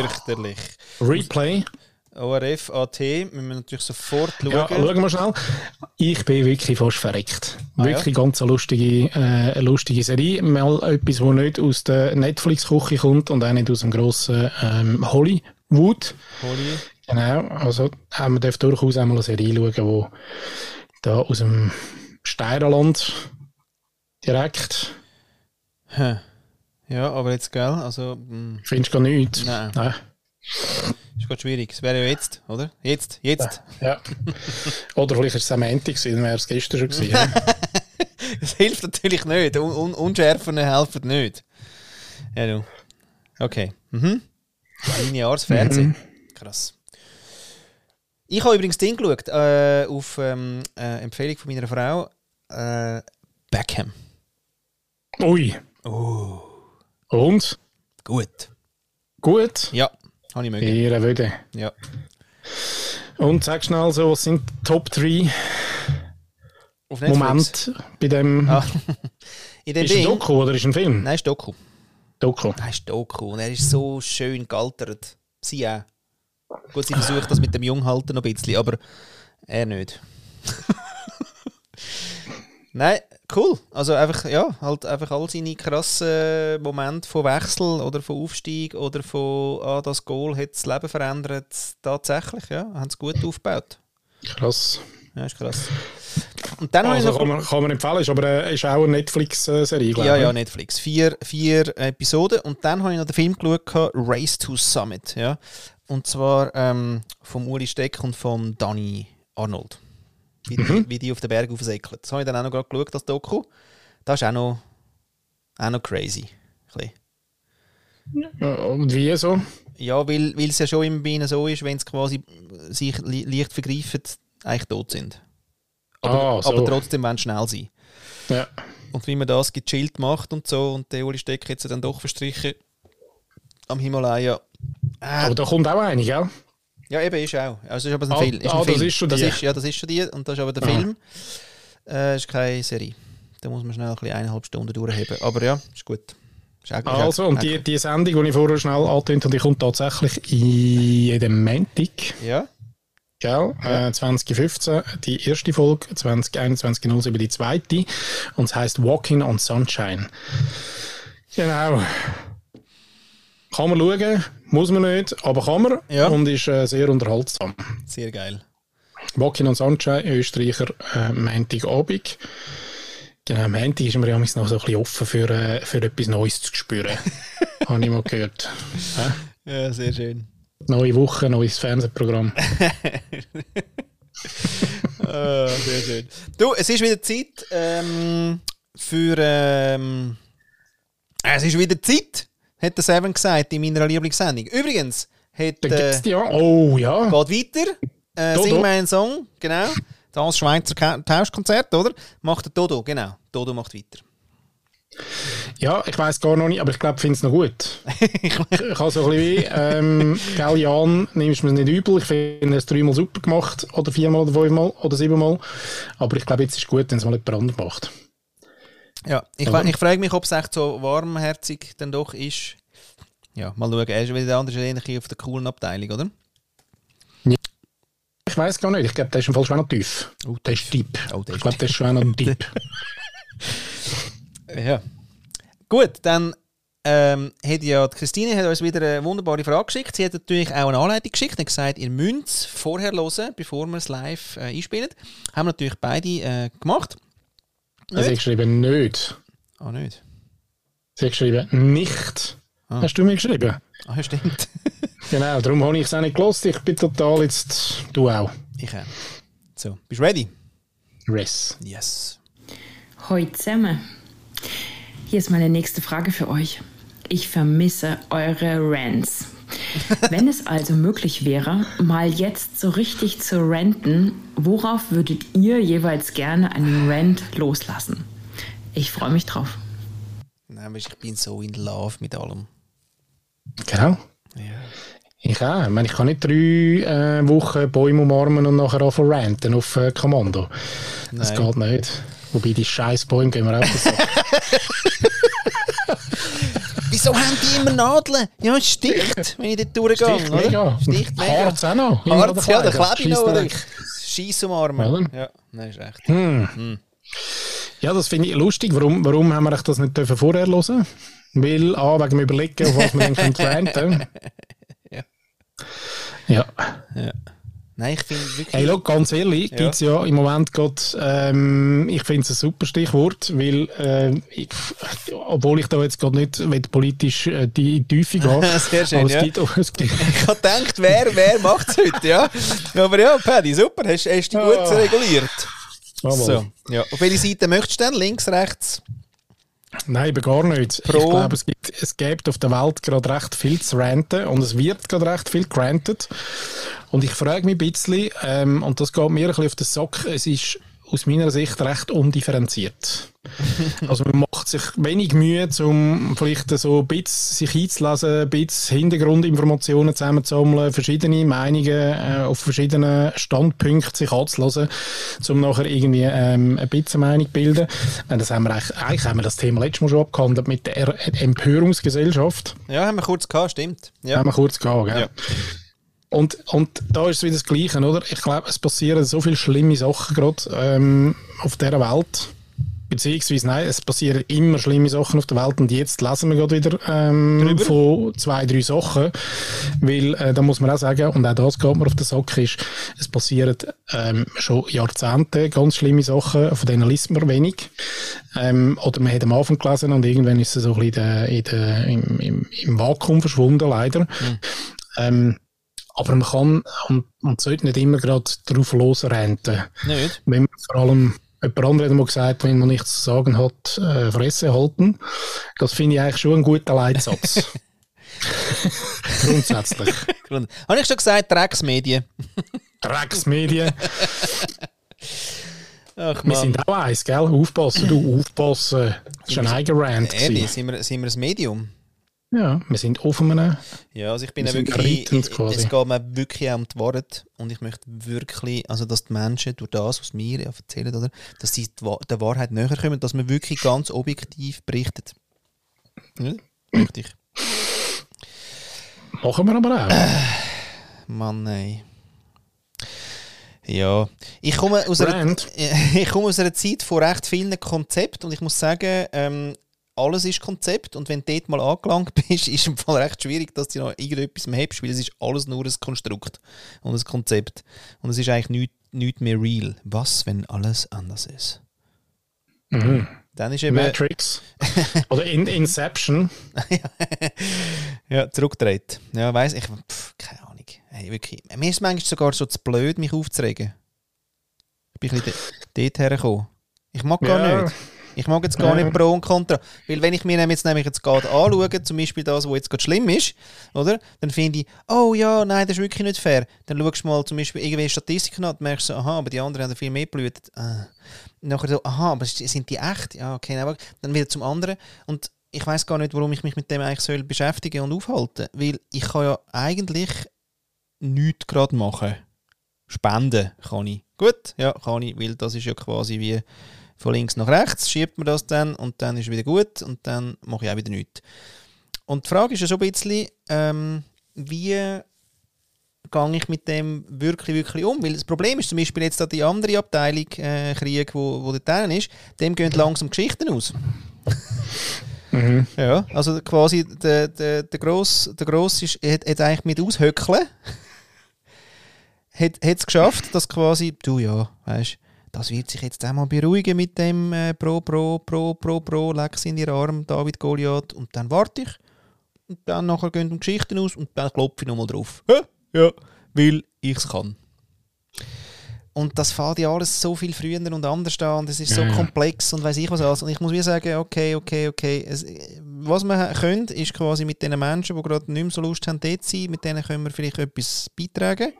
fürchterlich. Replay. ORF, AT, müssen wir natürlich sofort schauen. Ja, schauen wir schnell. Ich bin wirklich fast verreckt. Ah, wirklich ganz eine lustige, äh, eine lustige Serie. Mal etwas, wo nicht aus der Netflix-Küche kommt und auch nicht aus dem grossen ähm, Hollywood. Holly. Genau, also haben wir dürfen durchaus einmal eine Serie schauen, wo da aus dem Steirerland direkt, Hä. Ja, aber jetzt, gell, also, mh, findest du gar nichts. Nein. Nein. Gerade schwierig. Es wäre ja jetzt, oder? Jetzt, jetzt. Ja. Oder vielleicht ist es am Montag gewesen, dann wäre es gestern schon gewesen. Das hilft natürlich nicht. Un un Unschärfen helfen nicht. Ja, du. Okay. Mhm. Lineares Fernsehen. Krass. Ich habe übrigens Ding geschaut, äh, auf ähm, äh, Empfehlung von meiner Frau. Äh, Beckham. Ui. Oh. Und? Gut. Gut. Ja, habe ich mögen. Ihre Würde. Ja. Und sag schnell so, was sind die Top 3 Auf Netflix. Momente bei dem. Ah. In dem ist ein Ding. Doku oder ist ein Film? Nein, ist Doku. Doku. Nein, ist Doku. Und er ist so schön gealtert. Sie auch. Gut, sie versucht das mit dem Junghalten noch ein bisschen, aber er nicht. Nein, cool. Also einfach, ja, halt einfach all seine krassen Momente von Wechsel oder von Aufstieg oder von, ah, das Goal hat das Leben verändert. Tatsächlich, ja, haben es gut aufgebaut. Krass. Ja, ist krass. Und dann Also noch... kann man, kann man empfehlen, ist aber äh, ist auch eine Netflix-Serie, glaube Ja, ich. ja, Netflix. Vier, vier Episoden. Und dann habe ich noch den Film geschaut, Race to Summit. Ja? Und zwar ähm, vom Uli Steck und von Danny Arnold. Wie, die, wie die auf den Berg aufsäckeln. Das habe ich dann auch noch gerade geschaut, das Doku. Das ist auch noch, auch noch crazy. Ein. Und wie so? Ja, weil weil es ja schon im Bienen so ist, wenn es quasi sich li leicht vergreifen, eigentlich tot sind. Aber, Ah, so. aber trotzdem wollen sie schnell sein. Ja. Und wie man das gechillt macht und so, und der Uli Steck hat sie dann doch verstrichen am Himalaya. Äh, Aber da kommt auch eine, gell? Ja, eben ist auch. Also ist aber ein Ah, Film. Ist ein ah, das Film. ist schon das die. ist, Ja, das ist schon die. Und das ist aber der Ah. Film. Äh, ist keine Serie. Da muss man schnell ein bisschen eineinhalb Stunden durchheben. Aber ja, ist gut. Ist auch, ist auch- Also, und die, die Sendung, die ich vorher schnell angetönt habe, die kommt tatsächlich in jedem Montag. Ja, Gell? Äh, 2015 die erste Folge, 2021 07 die zweite. Und es heisst Walking on Sunshine. Genau. Kann man schauen, muss man nicht, aber kann man. Ja. Und ist äh, sehr unterhaltsam. sehr geil. Walking on Sunshine, Österreicher, äh, Montagabend. Genau, Montag ist mir ja noch so ein bisschen offen für, äh, für etwas Neues zu spüren. Habe ich mal gehört. Hä? Ja, sehr schön. Neue Woche, neues Fernsehprogramm. Ah, sehr schön. Du, es ist wieder Zeit ähm, für. Ähm, äh, es ist wieder Zeit, hat der Seven gesagt in meiner Lieblingssendung. Übrigens, hat, äh, die ja. Oh ja. geht weiter. Äh, Dodo. Sing mir einen Song, genau. Das Schweizer Tauschkonzert, oder? Macht der Dodo, genau. Dodo macht weiter. Ja, ich weiß gar noch nicht, aber ich glaube, ich finde es noch gut. ich ich habe so ein bisschen wie, ähm, gell, Jan, nimmst du mir nicht übel. Ich finde es dreimal super gemacht, oder viermal, oder fünfmal, oder siebenmal. Aber ich glaube, jetzt ist gut, wenn es mal jemand anderes macht. Ja, ich, Aber- ich frage mich, ob es echt so warmherzig dann doch ist. Ja, mal schauen. Er ist wieder der andere bisschen auf der coolen Abteilung, oder? Ich weiß gar nicht, ich glaube, der ist im Fall schon noch tief. Oh, der ist deep. Oh, der ich ist glaube, der ist schon noch deep. Ja. Gut, dann ähm, hat ja die Christine hat uns wieder eine wunderbare Frage geschickt. Sie hat natürlich auch eine Anleitung geschickt und gesagt, ihr müsst es vorher hören, bevor wir es live äh, einspielen. Haben wir natürlich beide äh, gemacht. Also, sie hat geschrieben, nicht. Ah, nicht. Sie hat geschrieben, nicht. Ah. Hast du mir geschrieben? Ah, ja, stimmt. Genau, darum habe ich es auch nicht gelost. Ich bin total jetzt, du auch. ich auch. So, bist du ready? Res. Yes. Hoi zusammen. Hier ist meine nächste Frage für euch. Ich vermisse eure Rants. Wenn es also möglich wäre, mal jetzt so richtig zu ranten, worauf würdet ihr jeweils gerne einen Rant loslassen? Ich freue mich drauf. Nein, ich bin so in love mit allem. Genau. Ja. Ich auch. Ich, meine, ich kann nicht drei äh, Wochen Bäume umarmen und nachher anfangen ranten auf äh, Kommando. Das Nein. geht nicht. Wobei die scheiß Bäume gehen wir auch auf Sack. Wieso haben die immer Nadeln? Ja, es sticht, wenn ich dort durchgehe. Sticht mega. Sticht mega. Harz auch noch. Harz, ja, der klebe ich noch, oder? Scheissdreck. Scheiss umarmen. Oder? Ja, nein, ist recht. Ja, das finde ich lustig. Warum, warum haben wir das nicht dürfen vorher hören? Weil, A, wegen dem Überlegen, auf was wir dann können ranten. Ja. Ja. Nein, ich finde wirklich... Hey, look, ganz ehrlich, Ja. gibt es ja im Moment gerade, ähm, ich finde es ein super Stichwort, weil, ähm, ich, obwohl ich da jetzt gerade nicht will, politisch äh, die Tiefe gehe, Sehr schön, ja. gibt Ich habe gedacht, wer, wer macht es heute, ja? Aber ja, Paddy, super, hast, hast dich gut Ah. reguliert. Jawohl. So, ja. Auf welche Seite möchtest du denn? Links, rechts? Nein, eben gar nicht. Pro- Ich glaube, es gibt, es gibt auf der Welt gerade recht viel zu ranten und es wird gerade recht viel granted. Und ich frage mich ein bisschen, ähm, und das geht mir ein bisschen auf den Sack, es ist aus meiner Sicht recht undifferenziert. also man macht sich wenig Mühe, um vielleicht so ein bisschen sich einzulesen, ein bisschen Hintergrundinformationen zusammenzusammeln, verschiedene Meinungen äh, auf verschiedenen Standpunkten sich anzulassen, um nachher irgendwie ähm, ein bisschen Meinung zu bilden. Äh, Das haben wir eigentlich, eigentlich haben wir das Thema letztes Mal schon abgehandelt mit der Er- Empörungsgesellschaft. Ja, haben wir kurz gehabt, stimmt. Ja. Haben wir kurz gehabt, gell? Ja. Und, und da ist es wieder das Gleiche, oder? Ich glaube, es passieren so viele schlimme Sachen gerade ähm, auf dieser Welt. Beziehungsweise, nein, es passieren immer schlimme Sachen auf der Welt und jetzt lesen wir gerade wieder ähm, Drüber? von zwei, drei Sachen. Weil, äh, da muss man auch sagen, und auch das geht mir auf den Sack, ist, es passieren ähm, schon Jahrzehnte ganz schlimme Sachen, von denen liest man wenig. Ähm, oder man hat am Anfang gelesen und irgendwann ist es so ein bisschen in der, in der, im, im, im Vakuum verschwunden, leider. Ähm, aber man kann und, und sollte nicht immer gerade drauf losrenten. Nicht? Wenn man vor allem, jemand anderes hat mal gesagt, wenn man nichts zu sagen hat, äh, Fresse halten. Das finde ich eigentlich schon ein guter Leitsatz. Grundsätzlich. Habe ich schon gesagt, Drecksmedien. Drecksmedien. Ach, Wir sind auch eins, gell? Aufpassen, du, aufpassen. Das war ein eigener Rant. Ehrlich, sind wir, sind wir ein Medium? Ja, wir sind auf einem... Ja, also ich bin Wir ja wirklich, reitend ich, quasi. es geht mir wirklich auch um die Wahrheit und ich möchte wirklich, also dass die Menschen durch das, was mir ja erzählen, oder, dass sie der Wahrheit näher kommen, dass man wirklich ganz objektiv berichtet. Ja, möchte ich. Machen wir aber auch. Mann, ey. Ja, ich komme aus einer, ich komme aus einer Zeit von recht vielen Konzepten und ich muss sagen, ähm, alles ist Konzept und wenn du dort mal angelangt bist, ist es im Fall recht schwierig, dass du noch irgendetwas mehr hast, weil es ist alles nur ein Konstrukt und ein Konzept. Und es ist eigentlich nichts nicht mehr real. Was, wenn alles anders ist? Mhm. Dann ist eben... Matrix. Oder in Inception. Ja, zurückgedreht. Ja, weiss ich. Pff, keine Ahnung. Hey, wirklich. Mir ist es manchmal sogar schon zu blöd, mich aufzuregen. Ich bin ein bisschen dort hergekommen. Ich mag gar Ja. nicht. Ich mag jetzt gar nicht Pro und Contra. Weil wenn ich mir jetzt, nämlich jetzt gerade anschaue, zum Beispiel das, was jetzt gerade schlimm ist, oder? Dann finde ich, oh ja, nein, das ist wirklich nicht fair. Dann schaust du mal zum Beispiel irgendwelche Statistiken an und merkst so, aha, aber die anderen haben viel mehr blutet. Ah. Nachher so, aha, aber sind die echt? Ja, okay, aber dann wieder zum anderen. Und ich weiß gar nicht, warum ich mich mit dem eigentlich soll beschäftigen und aufhalten. Weil ich kann ja eigentlich nichts gerade machen. Spenden kann ich. Gut, ja, kann ich, weil das ist ja quasi wie von links nach rechts, schiebt man das dann und dann ist es wieder gut und dann mache ich auch wieder nichts. Und die Frage ist ja schon ein bisschen, ähm, wie gehe ich mit dem wirklich, wirklich um? Weil das Problem ist zum Beispiel jetzt die andere Abteilung äh, Krieg, wo, wo dort drin ist, dem gehen langsam Geschichten aus. Ja, also quasi der, der, der Gross, der Gross ist, hat, hat eigentlich mit Aushöckeln hat es geschafft, dass quasi, du ja, weißt das wird sich jetzt auch mal beruhigen mit dem äh, Pro, Pro, Pro, Pro, Pro, Lex in ihr Arm, David Goliath und dann warte ich und dann nachher gehen die Geschichten aus und dann klopfe ich nochmal drauf. Hä? Ja, weil ich es kann. Und das fällt ja alles so viel früher und anders an und es ist so Ja, komplex und weiß ich was alles. Und ich muss wie sagen, okay, okay, okay. Es, was wir können, ist quasi mit den Menschen, die gerade nicht mehr so Lust haben, dort zu sein, mit denen können wir vielleicht etwas beitragen.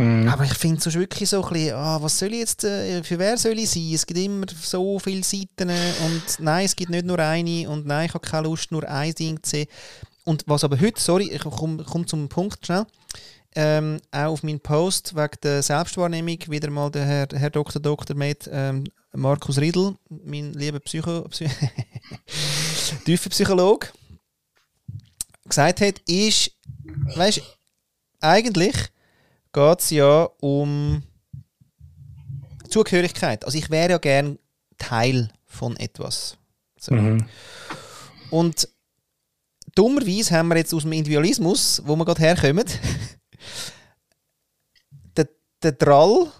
Aber ich finde es wirklich so ein bisschen, ah, was soll ich jetzt, äh, für wer soll ich sein? Es gibt immer so viele Seiten und nein, es gibt nicht nur eine und nein, ich habe keine Lust, nur ein Ding zu sehen. Und was aber heute, sorry, ich komme komm zum Punkt schnell, ähm, auch auf meinen Post wegen der Selbstwahrnehmung wieder mal der Herr, Herr Dr. Dr. Med ähm, Markus Riedl, mein lieber Psycho, Psy Tiefenpsychologe, gesagt hat, ist, weißt eigentlich geht es ja um Zugehörigkeit. Also ich wäre ja gern Teil von etwas. So. Mhm. Und dummerweise haben wir jetzt aus dem Individualismus, wo wir gerade herkommen, den, den Drall,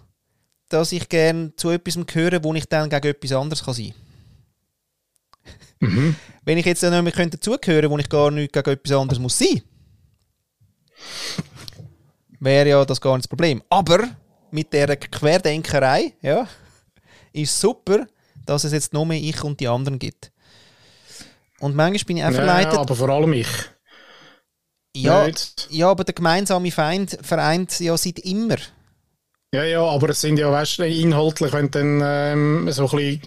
dass ich gerne zu etwas gehöre, wo ich dann gegen etwas anderes kann sein Mhm. Wenn ich jetzt dann nämlich könnte dazugehören, wo ich gar nicht gegen etwas anderes muss sein, wäre ja das gar nicht das Problem. Aber mit der Querdenkerei, ja, ist super, dass es jetzt noch mehr ich und die anderen gibt. Und manchmal bin ich auch verleitet. Ja, aber vor allem ich. Ja, ja, aber der gemeinsame Feind vereint ja seit immer. Ja, ja, aber es sind ja, weißt du, inhaltlich, wenn du dann ähm, so ein bisschen,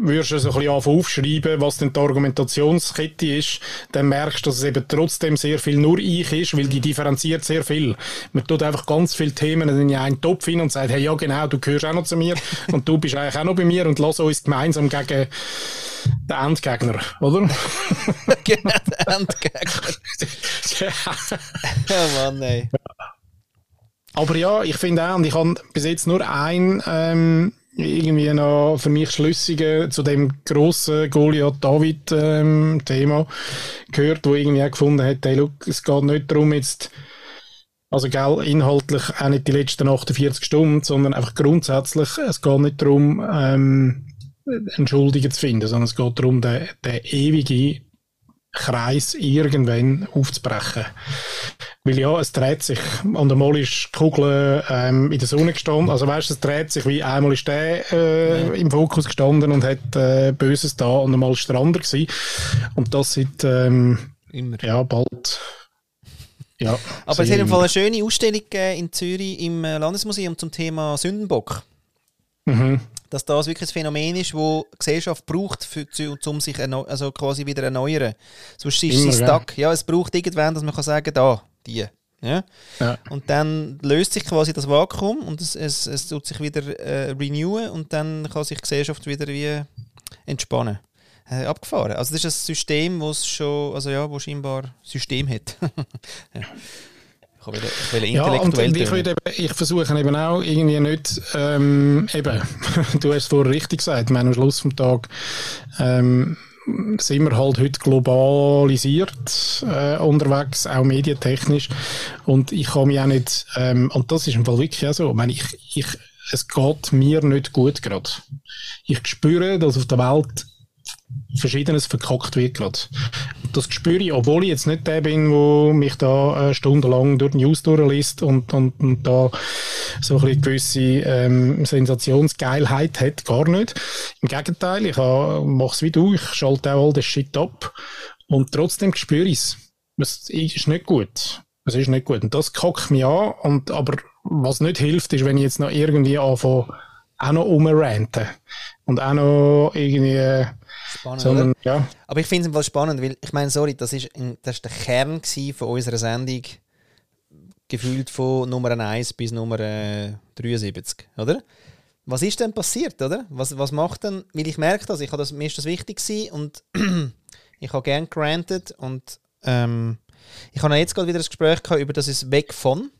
würdest du so ein bisschen aufschreiben, was denn die Argumentationskette ist, dann merkst du, dass es eben trotzdem sehr viel nur ich ist, weil die differenziert sehr viel. Man tut einfach ganz viele Themen in einen Topf hin und sagt, hey, ja genau, du gehörst auch noch zu mir und du bist eigentlich auch noch bei mir und lass uns gemeinsam gegen den Endgegner, oder? genau, der Endgegner. Ja, Mann, ey. Aber ja, ich finde auch, und ich habe bis jetzt nur ein ähm, irgendwie noch für mich schlüssige zu dem grossen Goliath-David-Thema gehört, wo irgendwie auch gefunden hat, hey, look, es geht nicht darum jetzt, also gell, inhaltlich auch nicht die letzten 48 Stunden, sondern einfach grundsätzlich, es geht nicht darum, ähm, Entschuldigen zu finden, sondern es geht darum, den, den ewigen Kreis irgendwann aufzubrechen. Weil ja, es dreht sich. Und einmal ist die Kugel ähm, in der Sonne gestanden. Also weißt du, es dreht sich wie einmal ist der äh, im Fokus gestanden und hat äh, Böses da und einmal ist der andere gewesen. Und das seit ähm, Immer. ja, bald Ja, Aber es hat im Fall eine schöne Ausstellung in Zürich im äh, Landesmuseum zum Thema Sündenbock. Mhm. Dass das wirklich ein Phänomen ist, wo die Gesellschaft braucht, für, um sich also quasi wieder erneuern. Sonst ist Immer, sie ja. stuck. Ja, es braucht irgendwann, dass man kann sagen, da, die. Ja? Ja. Und dann löst sich quasi das Vakuum und es, es, es tut sich wieder äh, renewen und dann kann sich die Gesellschaft wieder wie entspannen. Äh, abgefahren. Also das ist ein System, wo es schon, also ja, wo scheinbar System hat. ja. Ich will, ich will Ja, und intellektuell ich, eben, ich versuche eben auch irgendwie nicht, ähm, eben, du hast es vorher richtig gesagt, ich meine, am Schluss vom Tag ähm, sind wir halt heute globalisiert äh, unterwegs, auch medientechnisch. Und ich kann mich auch nicht, ähm, und das ist im Fall wirklich auch so, ich meine, ich, ich, es geht mir nicht gut gerade. Ich spüre, dass auf der Welt Verschiedenes verkackt wird gerade. Das spüre ich, obwohl ich jetzt nicht der bin, der mich da äh, stundenlang durch die News durchliest und, und, und da so ein gewisse ähm, Sensationsgeilheit hat, gar nicht. Im Gegenteil, ich mache es wie du, ich schalte auch all das Shit ab und trotzdem spüre ich es. Es ist nicht gut. Es ist nicht gut. Und das kackt mich an. Und, aber was nicht hilft, ist, wenn ich jetzt noch irgendwie anfange, auch noch rumranten. Und auch noch irgendwie, äh, Spannend, sondern, oder? ja, Aber ich finde es im Fall spannend, weil ich meine, sorry, das ist, ein, das ist der Kern von unserer Sendung, gefühlt von Nummer 1 bis Nummer äh, 73, oder? Was ist denn passiert, oder? Was, was macht denn, weil ich merke das, ich das, mir ist das wichtig gewesen und ich habe gern granted und ähm, ich habe jetzt gerade wieder ein Gespräch gehabt über das ist weg von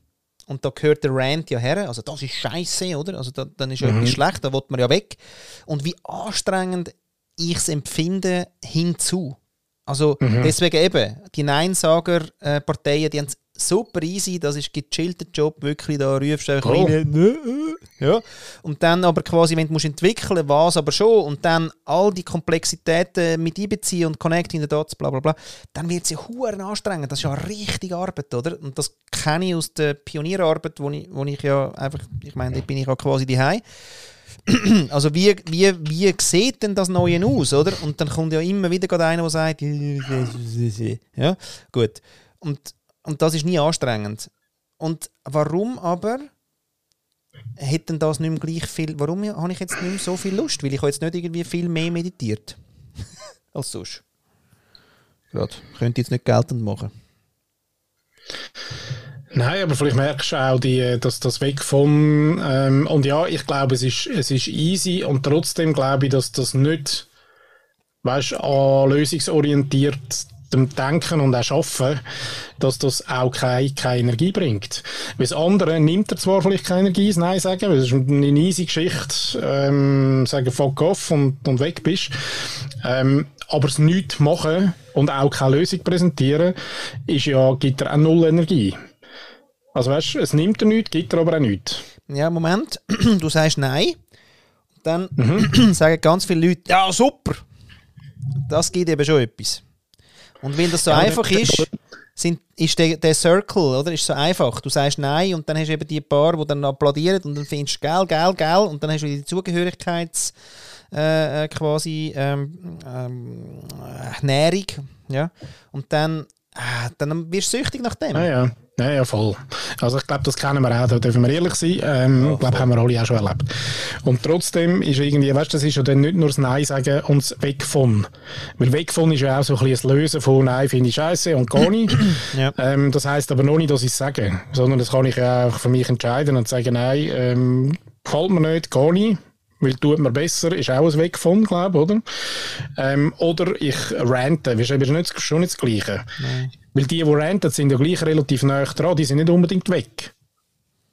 und da gehört der Rant ja her, also das ist scheiße, oder? Also da, dann ist ja etwas schlecht, da will man ja weg. Und wie anstrengend ich es empfinde hinzu. Also deswegen eben, die Nein-Sager-Parteien, die haben es super easy, das ist gechillter Job, wirklich, da rufst du einfach Oh. rein, «Nö, äh». ja. Und dann aber quasi, wenn du musst entwickeln was aber schon, und dann all die Komplexitäten mit einbeziehen und connecting the dots, bla bla bla, dann wird es ja huere anstrengend, das ist ja richtig Arbeit, oder? Und das kenne ich aus der Pionierarbeit, wo ich, wo ich ja einfach, ich meine, da bin ich ja quasi daheim. Also wie, wie, wie sieht denn das Neue aus, oder? Und dann kommt ja immer wieder gerade einer, der sagt, ja, gut. Und, und das ist nie anstrengend. Und warum aber hat denn das nicht mehr gleich viel, warum habe ich jetzt nicht mehr so viel Lust? Weil ich habe jetzt nicht irgendwie viel mehr meditiert als sonst. Gerade. Könnte ich jetzt nicht geltend machen. Nein, aber vielleicht merkst du auch, die, dass das weg von ähm, und ja, ich glaube, es ist, es ist easy und trotzdem glaube ich, dass das nicht, weißt, an lösungsorientiert dem Denken und auch Schaffen, dass das auch keine, keine Energie bringt. Weil das andere nimmt er zwar vielleicht keine Energie, Nein sagen, weil es ist eine easy Geschichte, ähm, sagen fuck off und, und weg bist. Ähm, aber es nicht machen und auch keine Lösung präsentieren, ist ja, gibt er auch null Energie. Also weißt du, es nimmt er nichts, gibt er aber auch nichts. Ja, Moment. Du sagst Nein. Dann sagen ganz viele Leute, ja, super. Das gibt eben schon etwas. Und weil das so Ja, einfach der- ist, sind, ist der, der Circle, oder? Ist so einfach. Du sagst Nein und dann hast du eben die paar, die dann applaudieren und dann findest du geil, geil, geil und dann hast du wieder die Zugehörigkeits äh, äh, quasi ähm, ähm, äh, Nährung, ja. Und dann, äh, dann wirst du süchtig nach dem. Ja, ja. Ja, ja, voll. Also ich glaube, das kennen wir auch, da dürfen wir ehrlich sein. Ähm, ich glaube, haben wir alle auch schon erlebt. Und trotzdem ist irgendwie, weißt du, das ist ja dann nicht nur das Nein sagen und das Weg von. Weil weg von ist ja auch so ein bisschen das Lösen von Nein finde ich scheiße und gar nicht. Ja. ähm, das heisst aber noch nicht, dass ich es sage, sondern das kann ich ja auch für mich entscheiden und sagen, nein, ähm, gefällt mir nicht, gar nicht. Weil tut mir besser, ist auch ein Weg von, glaube ich, oder? Ähm, oder ich rante, ist eben nicht, schon nicht das Gleiche. Weil die, die ranten, sind ja gleich relativ nah dran, die sind nicht unbedingt weg.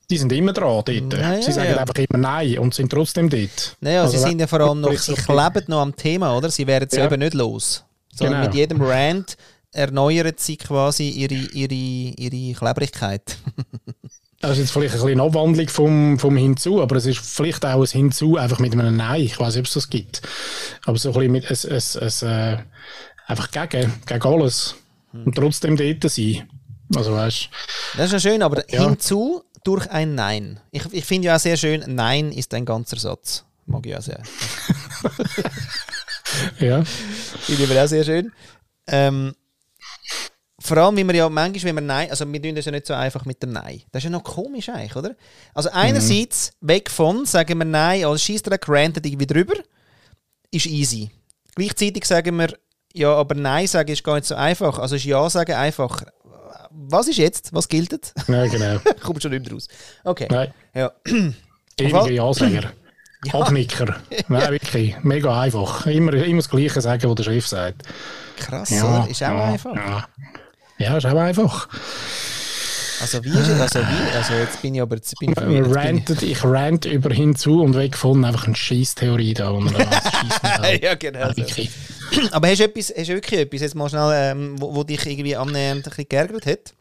Die sind immer dran dort. Ja, ja, Sie sagen ja. einfach immer Nein und sind trotzdem dort. Naja, Also, sie sind ja vor allem noch, sie kleben noch am Thema, oder? Sie werden es Ja. eben nicht los. Sondern Genau. mit jedem Rant erneuern sie quasi ihre, ihre, ihre Klebrigkeit. Das ist jetzt vielleicht ein bisschen eine Abwandlung vom, vom Hinzu, aber es ist vielleicht auch ein Hinzu einfach mit einem Nein. Ich weiß nicht, ob es das gibt. Aber so ein bisschen mit es, es, äh, einfach gegen, gegen alles. Hm. Und trotzdem dort sein. Also weißt Das ist ja schön, aber Ja. hinzu durch ein Nein. Ich, ich finde ja auch sehr schön, Nein ist ein ganzer Satz. Mag ich auch sehr. ja. Finde ich aber auch sehr schön. Ähm, vor allem, wie wir ja manchmal, wenn wir Nein, also wir tun das ja nicht so einfach mit dem Nein. Das ist ja noch komisch eigentlich, oder? Also einerseits, weg von, sagen wir Nein, als Scheissdreck rantet irgendwie drüber, ist easy. Gleichzeitig sagen wir, ja, aber Nein sagen ist gar nicht so einfach. Also ist Ja sagen einfach. Was ist jetzt? Was gilt? Ja, genau. Kommt schon nicht mehr raus. Okay. Nein, Ja. ewige Ja-Sänger. Abnicker. Nein, wirklich. Mega einfach. Immer, immer das Gleiche sagen, was der Chef sagt. Krass, Ja, oder? Ist auch ja, einfach. Ja. Ja, ist auch einfach. Also wie ist es? Also wie? Also jetzt bin ich aber jetzt bin ich. Jetzt Rantet, ich rant über hinzu und weg von einfach eine Scheiß-Theorie da. Und ja, genau. So. Aber hast du, etwas, hast du wirklich etwas, jetzt mal schnell, ähm, wo, wo dich irgendwie annähernd ein bisschen geärgert hat?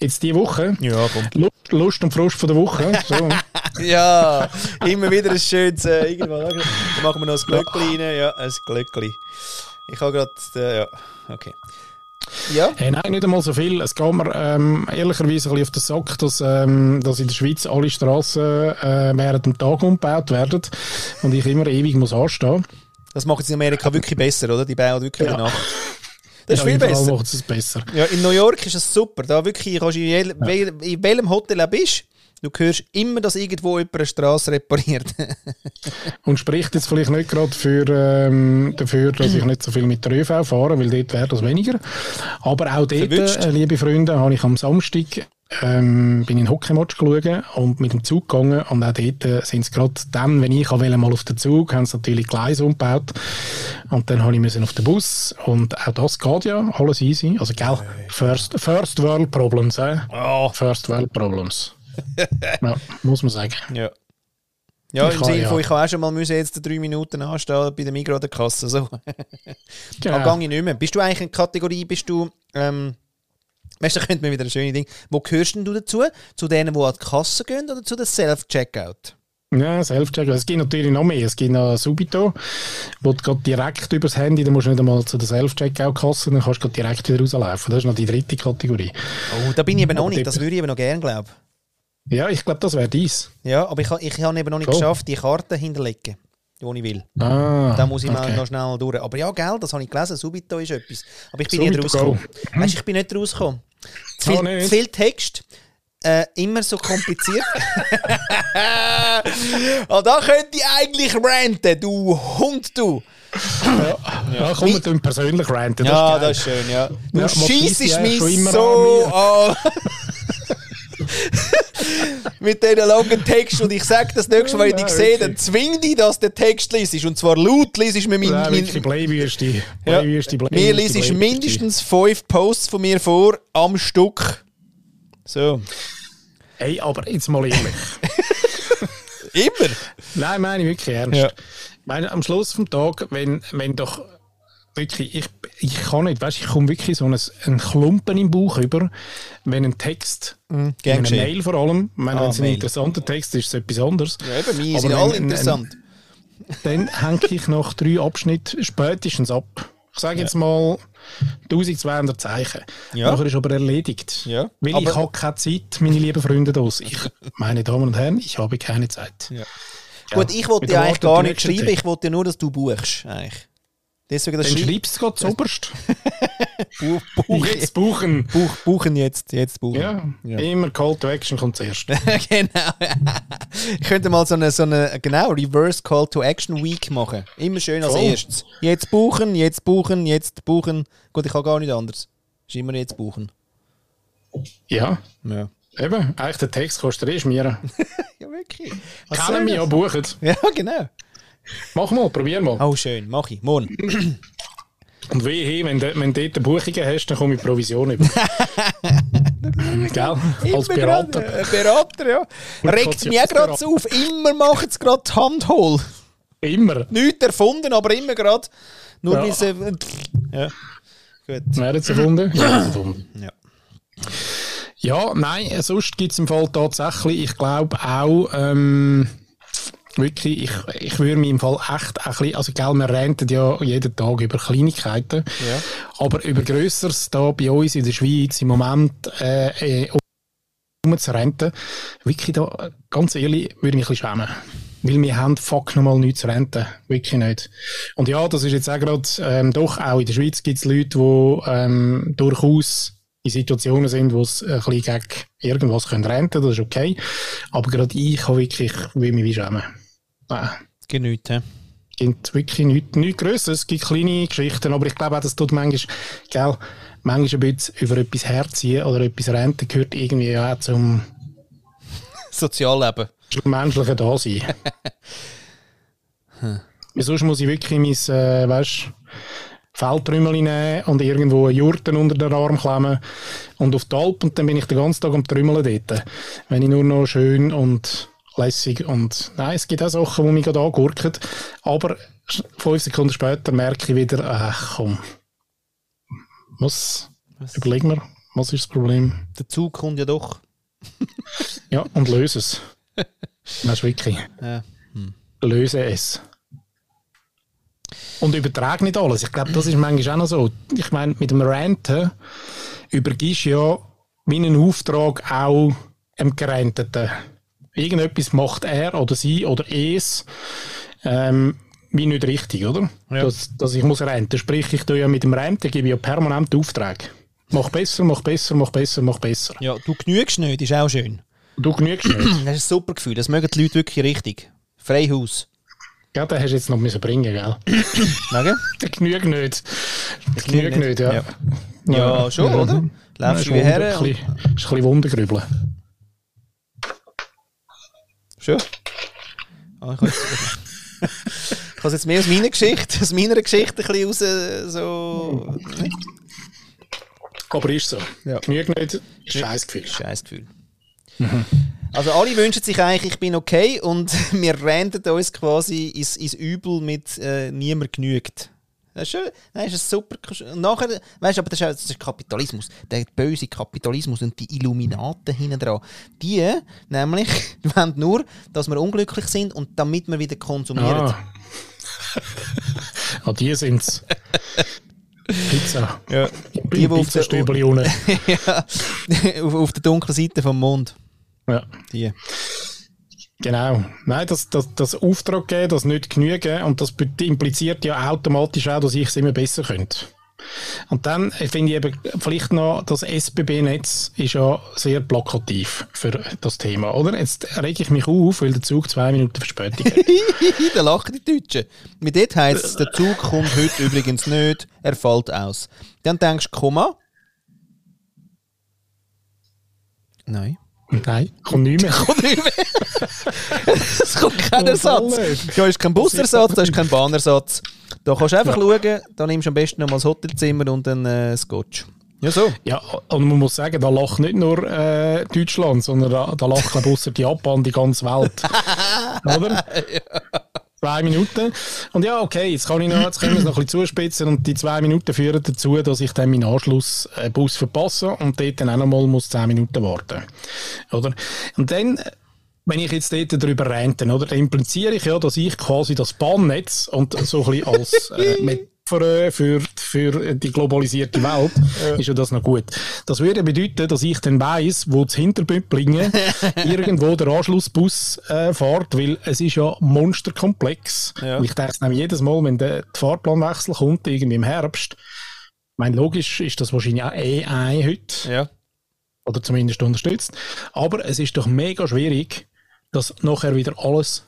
Jetzt die Woche. Ja, komm. Lust, Lust und Frust von der Woche. So. Ja, immer wieder ein schönes, äh, irgendwann, dann machen wir noch ein Glöckchen rein, ja, ein Glöckchen. Ich habe gerade, äh, ja, okay. Ja, Hey, nein, nicht einmal so viel. Es geht mir ähm, ehrlicherweise ein bisschen auf den Sack, dass, ähm, dass in der Schweiz alle Strassen äh, während dem Tag umgebaut werden und ich immer ewig muss anstehen. das macht es in Amerika wirklich besser, oder? Die bauen wirklich Ja. ja. Nacht. Das ist viel überall besser. es besser. Ja, in New York ist es super. Da wirklich kannst du in, wel- in welchem Hotel du bist, du hörst immer, dass irgendwo jemand eine Straße repariert. Und spricht jetzt vielleicht nicht gerade für, ähm, dafür, dass ich nicht so viel mit der ÖV fahre, weil dort wäre das weniger. Aber auch dort, Verwünscht. äh, liebe Freunde, habe ich am Samstag ähm, bin in den Hockeymatch geschaut und mit dem Zug gegangen und auch dort äh, sind es gerade dann, wenn ich wollte, mal auf den Zug, haben sie natürlich Gleise umgebaut und dann habe ich müssen auf den Bus und auch das geht ja, alles easy. Also, gell, First, first World Problems, äh? Oh. First World Problems. ja, muss man sagen. Ja. Ja, Ich im Sinne ja. von, ich kann auch schon mal müssen jetzt drei Minuten anstehen bei der Migros der Kasse. So. Genau. Ah, gang ich nicht mehr. Bist du eigentlich in Kategorie, bist du, ähm, weißt du, da könnte man wieder ein schönes Ding. Wo gehörst denn du dazu? Zu denen, die an die Kasse gehen oder zu den Self-Checkout? Ja, Self-Check. Es gibt natürlich noch mehr. Es gibt noch Subito, wo du gerade direkt übers Handy, dann musst du nicht einmal zu der Self-Checkout-Kasse, dann kannst du direkt wieder rauslaufen. Das ist noch die dritte Kategorie. Oh, da bin ich eben noch Aber nicht. Das würde ich eben noch gerne, glaube Ja, ich glaube, das wäre dies. Ja, aber ich, ich habe eben noch nicht So. geschafft, die Karte hinterlegen, die ich will. Ah, Da muss ich mal okay. noch schnell durch. Aber ja, gell, das habe ich gelesen. Subito ist etwas. Aber ich bin nicht Subito rausgekommen. go. Weißt du, ich bin nicht rausgekommen. Zu viel, Oh, nicht? zu viel Text. Äh, immer so kompliziert. ah, da könnte ich eigentlich ranten, du Hund, du. Ja, komm, wir tun persönlich ranten. Das Ja, ist das ist schön, ja. Du Ja, die mich so an. Mit diesen langen Text und ich sage das nächste Mal, wenn ich dich sehe, dann zwing dich, dass du den Text liest. Und zwar laut liest mir mein, mein, wirklich, Bleiwüste. Ja. Bleiwüste, Mir liest mindestens fünf Posts von mir vor am Stück. So. Hey, aber jetzt mal ehrlich. Immer. Nein, meine ich wirklich ernst. Ja. Ich meine, am Schluss vom Tag, wenn, wenn doch wirklich, ich, ich kann nicht, weißt, ich komme wirklich so einen, einen Klumpen im Bauch über, wenn ein Text, einer geschehen. Mail vor allem, meine, Ah, wenn es ein interessanter Text ist, ist es etwas anderes. Ja, eben, Aber sind alle ein- interessant. Dann hänge ich nach drei Abschnitten spätestens ab. Ich sage jetzt mal 1200 Zeichen. Ja. Nachher ist aber erledigt. Ja. Weil Aber- ich habe keine Zeit, meine lieben Freunde das. Ich, meine Damen und Herren, ich habe keine Zeit. Ja. Gut, ich wollte ja eigentlich gar nicht schreiben, ich wollte ja nur, dass du buchst. Eigentlich. Deswegen das Dann Schreib- schreibst du gerade zuoberst. Buch, Buch, Jetzt buchen. Buch, buchen jetzt, jetzt buchen. Ja, Ja. immer Call to Action kommt zuerst. genau. ich könnte mal so eine, so eine genau, Reverse Call to Action Week machen. Immer schön als Voll. erstes. Jetzt buchen, jetzt buchen, jetzt buchen. Gut, ich kann gar nicht anders. Ist immer jetzt buchen. Ja, Ja. eben. Eigentlich der Text kostet eh schmieren. Ja, wirklich. Kennen mich ja buchen. Ja, genau. Mach mal, probier mal. Oh, schön. Mach ich. Morgen. Und wehe, wenn du wenn du dort Buchungen hast, dann komme ich Provision über. Gell? Als Berater. grad, äh, Berater, ja. Regt mich auch gerade auf. Immer macht es gerade die Hand hohl. Immer. Nichts erfunden, aber immer gerade. Nur Ja. weil sie. Ja. Gut. Wer hat es erfunden? Es erfunden. Ja. Ja, nein, sonst gibt es im Fall tatsächlich, ich glaube auch, ähm, wirklich, ich, ich würde mich im Fall echt ein bisschen, also gell, wir renten ja jeden Tag über Kleinigkeiten, Ja. aber über Grösseres da bei uns in der Schweiz im Moment äh, äh, um zu renten, wirklich da, ganz ehrlich, würde ich mich ein bisschen schämen. Weil wir haben fuck nochmal nichts zu renten. Wirklich nicht. Und ja, das ist jetzt auch gerade, ähm, doch, auch in der Schweiz gibt es Leute, die ähm, durchaus in Situationen sind, wo es ein bisschen gegen irgendwas können renten das ist okay. Aber gerade ich habe wirklich, will mich wie schämen. Nein. Genügt, hä? Es gibt wirklich nichts, nichts Größeres. Es gibt kleine Geschichten, aber ich glaube auch, das tut manchmal, gell, manchmal ein bisschen über etwas herziehen oder etwas renten gehört irgendwie auch zum Sozialleben. zum menschlichen Dasein. Weil Sonst muss ich wirklich mein, äh, weißt, Feldtrümmel nehmen und irgendwo eine Jurten unter den Arm klemmen und auf die Alp und dann bin ich den ganzen Tag am Trümmeln dort. Wenn ich nur noch schön und lässig und nein, es gibt auch Sachen, die mich gerade angurken, aber fünf Sekunden später merke ich wieder, ach komm, was, überleg mir, was ist das Problem? Der Zug kommt ja doch. Ja, und löse es. Das ist wirklich. Ja. Löse es. Und übertrag nicht alles. Ich glaube, das ist manchmal auch noch so. Ich meine, mit dem Ranten übergibst du ja wie einen Auftrag auch dem Gerenteten. Irgendetwas macht er oder sie oder es ähm, wie nicht richtig, oder? Ja. Dass, dass ich muss renten. Sprich, ich tue ja mit dem Renten gebe ja permanent Aufträge. Mach besser, mach besser, mach besser, mach besser. Ja, du genügst nicht, ist auch schön. Du genügst nicht. Das ist ein super Gefühl, das mögen die Leute wirklich richtig. Freihaus. Gell, den hast du jetzt noch müssen bringen, gell? Wegen? Der genügt nicht. Der genügt nicht, ja. Ja. Ja, schon, oder? Läufst du wie her Ist ein und- bisschen, ist ein bisschen Wundergrübeln. Schon? Ah, ich habe es jetzt mehr aus meiner Geschichte, aus meiner Geschichte ein bisschen raus, äh, so... Aber ist so. Ja. Genügt nicht, ist scheiß Gefühl. Scheiß Gefühl. Also alle wünschen sich eigentlich, ich bin okay und wir ranten uns quasi ins, ins Übel mit äh, niemand genügt. Das ist, schön. Nein, das ist super. Und nachher, weißt du, aber das ist, auch, das ist Kapitalismus. Der böse Kapitalismus und die Illuminaten hinten dran. Die nämlich wollen nur, dass wir unglücklich sind und damit wir wieder konsumieren. Ah. ah, die sind's. Pizza. Ja. Die Die, die auf der, Pizzastübeli unten. ja, auf, auf der dunklen Seite vom Mond. Ja, Die. Genau. Nein, das, das, das Auftrag geben, das nicht genügen und das impliziert ja automatisch auch, dass ich es immer besser könnte. Und dann äh, finde ich eben vielleicht noch, das SBB-Netz ist ja sehr plakativ für das Thema, oder? Jetzt rege ich mich auf, weil der Zug zwei Minuten Verspätung hat. da lachen die Deutschen. Mit dort heisst es, der Zug kommt heute übrigens nicht, er fällt aus. Dann denkst du, Komma. Nein. Nein, kommt nicht mehr. Kommt nicht mehr. es kommt kein Ersatz. Da ist kein Busersatz, da ist kein Bahnersatz. Da kannst du einfach schauen, da nimmst du am besten noch mal das Hotelzimmer und dann äh, Scotch. Ja, so. Ja, und man muss sagen, da lacht nicht nur äh, Deutschland, sondern da, da lacht glaube ausser Japan die ganze Welt. Oder? Zwei Minuten. Und ja, okay, jetzt, kann ich noch, jetzt können wir es noch ein bisschen zuspitzen und die zwei Minuten führen dazu, dass ich dann meinen Anschlussbus verpasse und dort dann auch noch mal muss zehn Minuten warten. Oder? Und dann, äh, wenn ich jetzt dort darüber rente, oder, dann impliziere ich ja, dass ich quasi das Bahnnetz und so ein bisschen als äh, Metapher für, für die globalisierte Welt ist ja das noch gut. Das würde bedeuten, dass ich dann weiss, wo das Hinterbündlingen irgendwo der Anschlussbus äh, fährt, weil es ist ja monsterkomplex. Ja. Und ich denke es nämlich jedes Mal, wenn der der Fahrplanwechsel kommt, irgendwie im Herbst, ich meine, logisch ist das wahrscheinlich auch AI heute Ja. oder zumindest unterstützt. Aber es ist doch mega schwierig, dass nachher wieder alles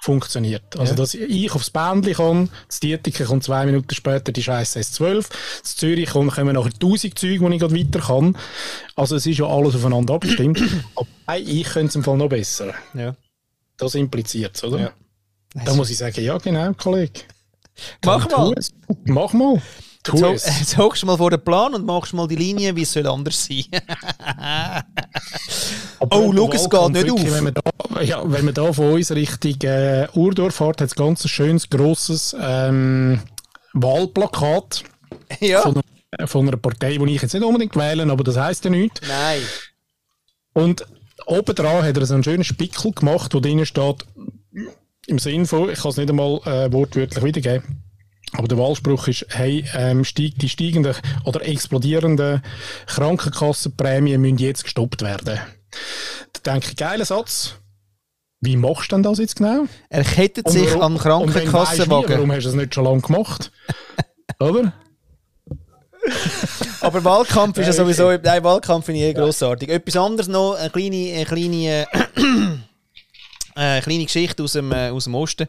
funktioniert. Also, Ja. dass ich aufs Bändchen kann, das Dietiken kommt zwei Minuten später die scheiß S12, das Zürich kommen, kommen nachher 1000 Züge, wo ich gerade weiter kann. Also, es ist ja alles aufeinander abgestimmt. Aber ich könnte es im Fall noch besser. ja. Das impliziert es, oder? Ja. Da muss ich sagen, ja, genau, Kollege. Mach mal. Mach mal. Tu Jetzt, es. jetzt hockst du mal vor den Plan und machst mal die Linie, wie es soll anders sein. Oh, schau, es geht nicht wirklich, auf. Wenn man da, ja, wenn man da von uns Richtung äh, Urdorf fährt, hat es ganz ein schönes, grosses ähm, Wahlplakat ja. von, von einer Partei, die ich jetzt nicht unbedingt wähle, aber das heisst ja nichts. Nein. Und oben dran hat er so einen schönen Spickel gemacht, wo drinnen steht, im Sinn von, ich kann es nicht einmal äh, wortwörtlich wiedergeben, aber der Wahlspruch ist, hey, ähm, steig, die steigenden oder explodierenden Krankenkassenprämien müssen jetzt gestoppt werden. Da denke ich, geiler Satz. Wie machst du denn das jetzt genau? Er kettet sich warum- wie, Krankenkassenwagen. Warum hast du es nicht schon lange gemacht? Oder? Aber Wahlkampf ist ja sowieso, nein, Wahlkampf finde ich eh grossartig. Etwas anderes noch, eine kleine, eine kleine, äh, eine kleine Geschichte aus dem, äh, aus dem Osten.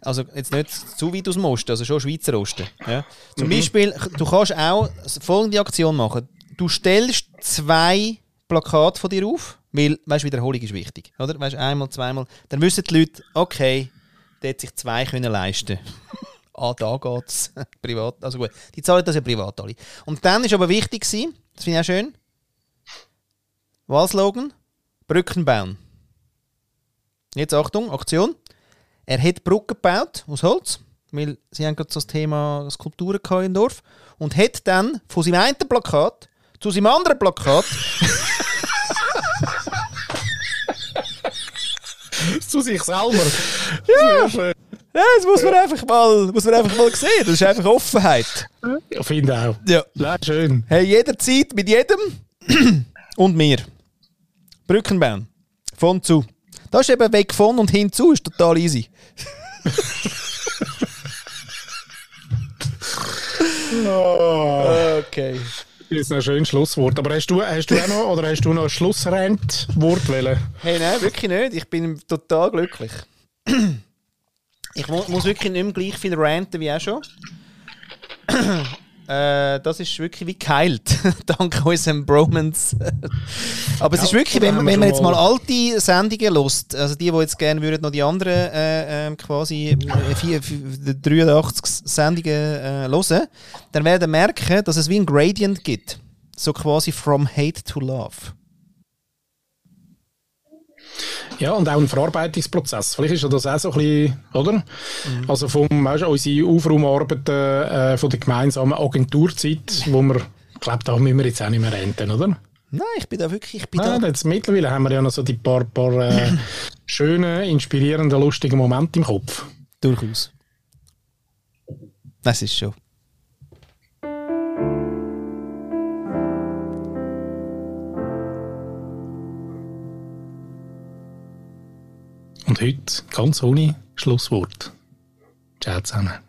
Also jetzt nicht zu weit aus dem Osten, also schon Schweizer Osten. Ja. Zum Beispiel, du kannst auch folgende Aktion machen. Du stellst zwei Plakate von dir auf, weil, weißt Wiederholung ist wichtig. Oder? Weißt einmal, zweimal. Dann wissen die Leute, okay, der hat sich zwei können leisten ah, da geht's. privat. Also gut, die zahlen das ja privat alle. Und dann ist aber wichtig gewesen, das finde ich auch schön, Wahlslogan, Brücken bauen. Jetzt Achtung, Aktion. Er hat Brücken gebaut aus Holz, weil sie haben gerade so das Thema Skulpturen im Dorf und hat dann von seinem einen Plakat zu seinem anderen Plakat zu sich selber. Ja. Sehr ja, das muss man einfach mal, muss man einfach mal sehen. Das ist einfach Offenheit. Ich finde auch. Ja. ja. Schön. Hey, jederzeit mit jedem und mir. Brückenbahn. Von zu. Das ist eben weg von und hinzu, ist total easy. oh. Okay. Das ist ein schönes Schlusswort. Aber hast du, hast du auch noch, oder hast du noch ein Schlussrentwort Hey, nein, wirklich nicht. Ich bin total glücklich. Ich muss wirklich nicht mehr gleich viel ranten wie auch schon. Äh, das ist wirklich wie geheilt, dank unserem Bromance. Aber es ja, ist wirklich, wenn, wenn man jetzt mal alte Sendungen lost, also die, die jetzt gerne würden noch die anderen äh, ähm, quasi 4, 4, 83 Sendungen äh, hören, dann werden merken, dass es wie ein Gradient gibt. So quasi from hate to love. Ja, und auch ein Verarbeitungsprozess. Vielleicht ist das auch so ein bisschen, oder? Mhm. Also vom, weißt, unsere Aufraumarbeiten äh, von der gemeinsamen Agenturzeit, wo wir, ich glaube, da müssen wir jetzt auch nicht mehr renten, oder? Nein, ich bin da wirklich, ich bin Nein, da... Jetzt mittlerweile haben wir ja noch so die paar, paar äh, schönen, inspirierenden, lustigen Momente im Kopf. Durchaus. Das ist schon. Und heute ganz ohne Schlusswort. Ciao zusammen.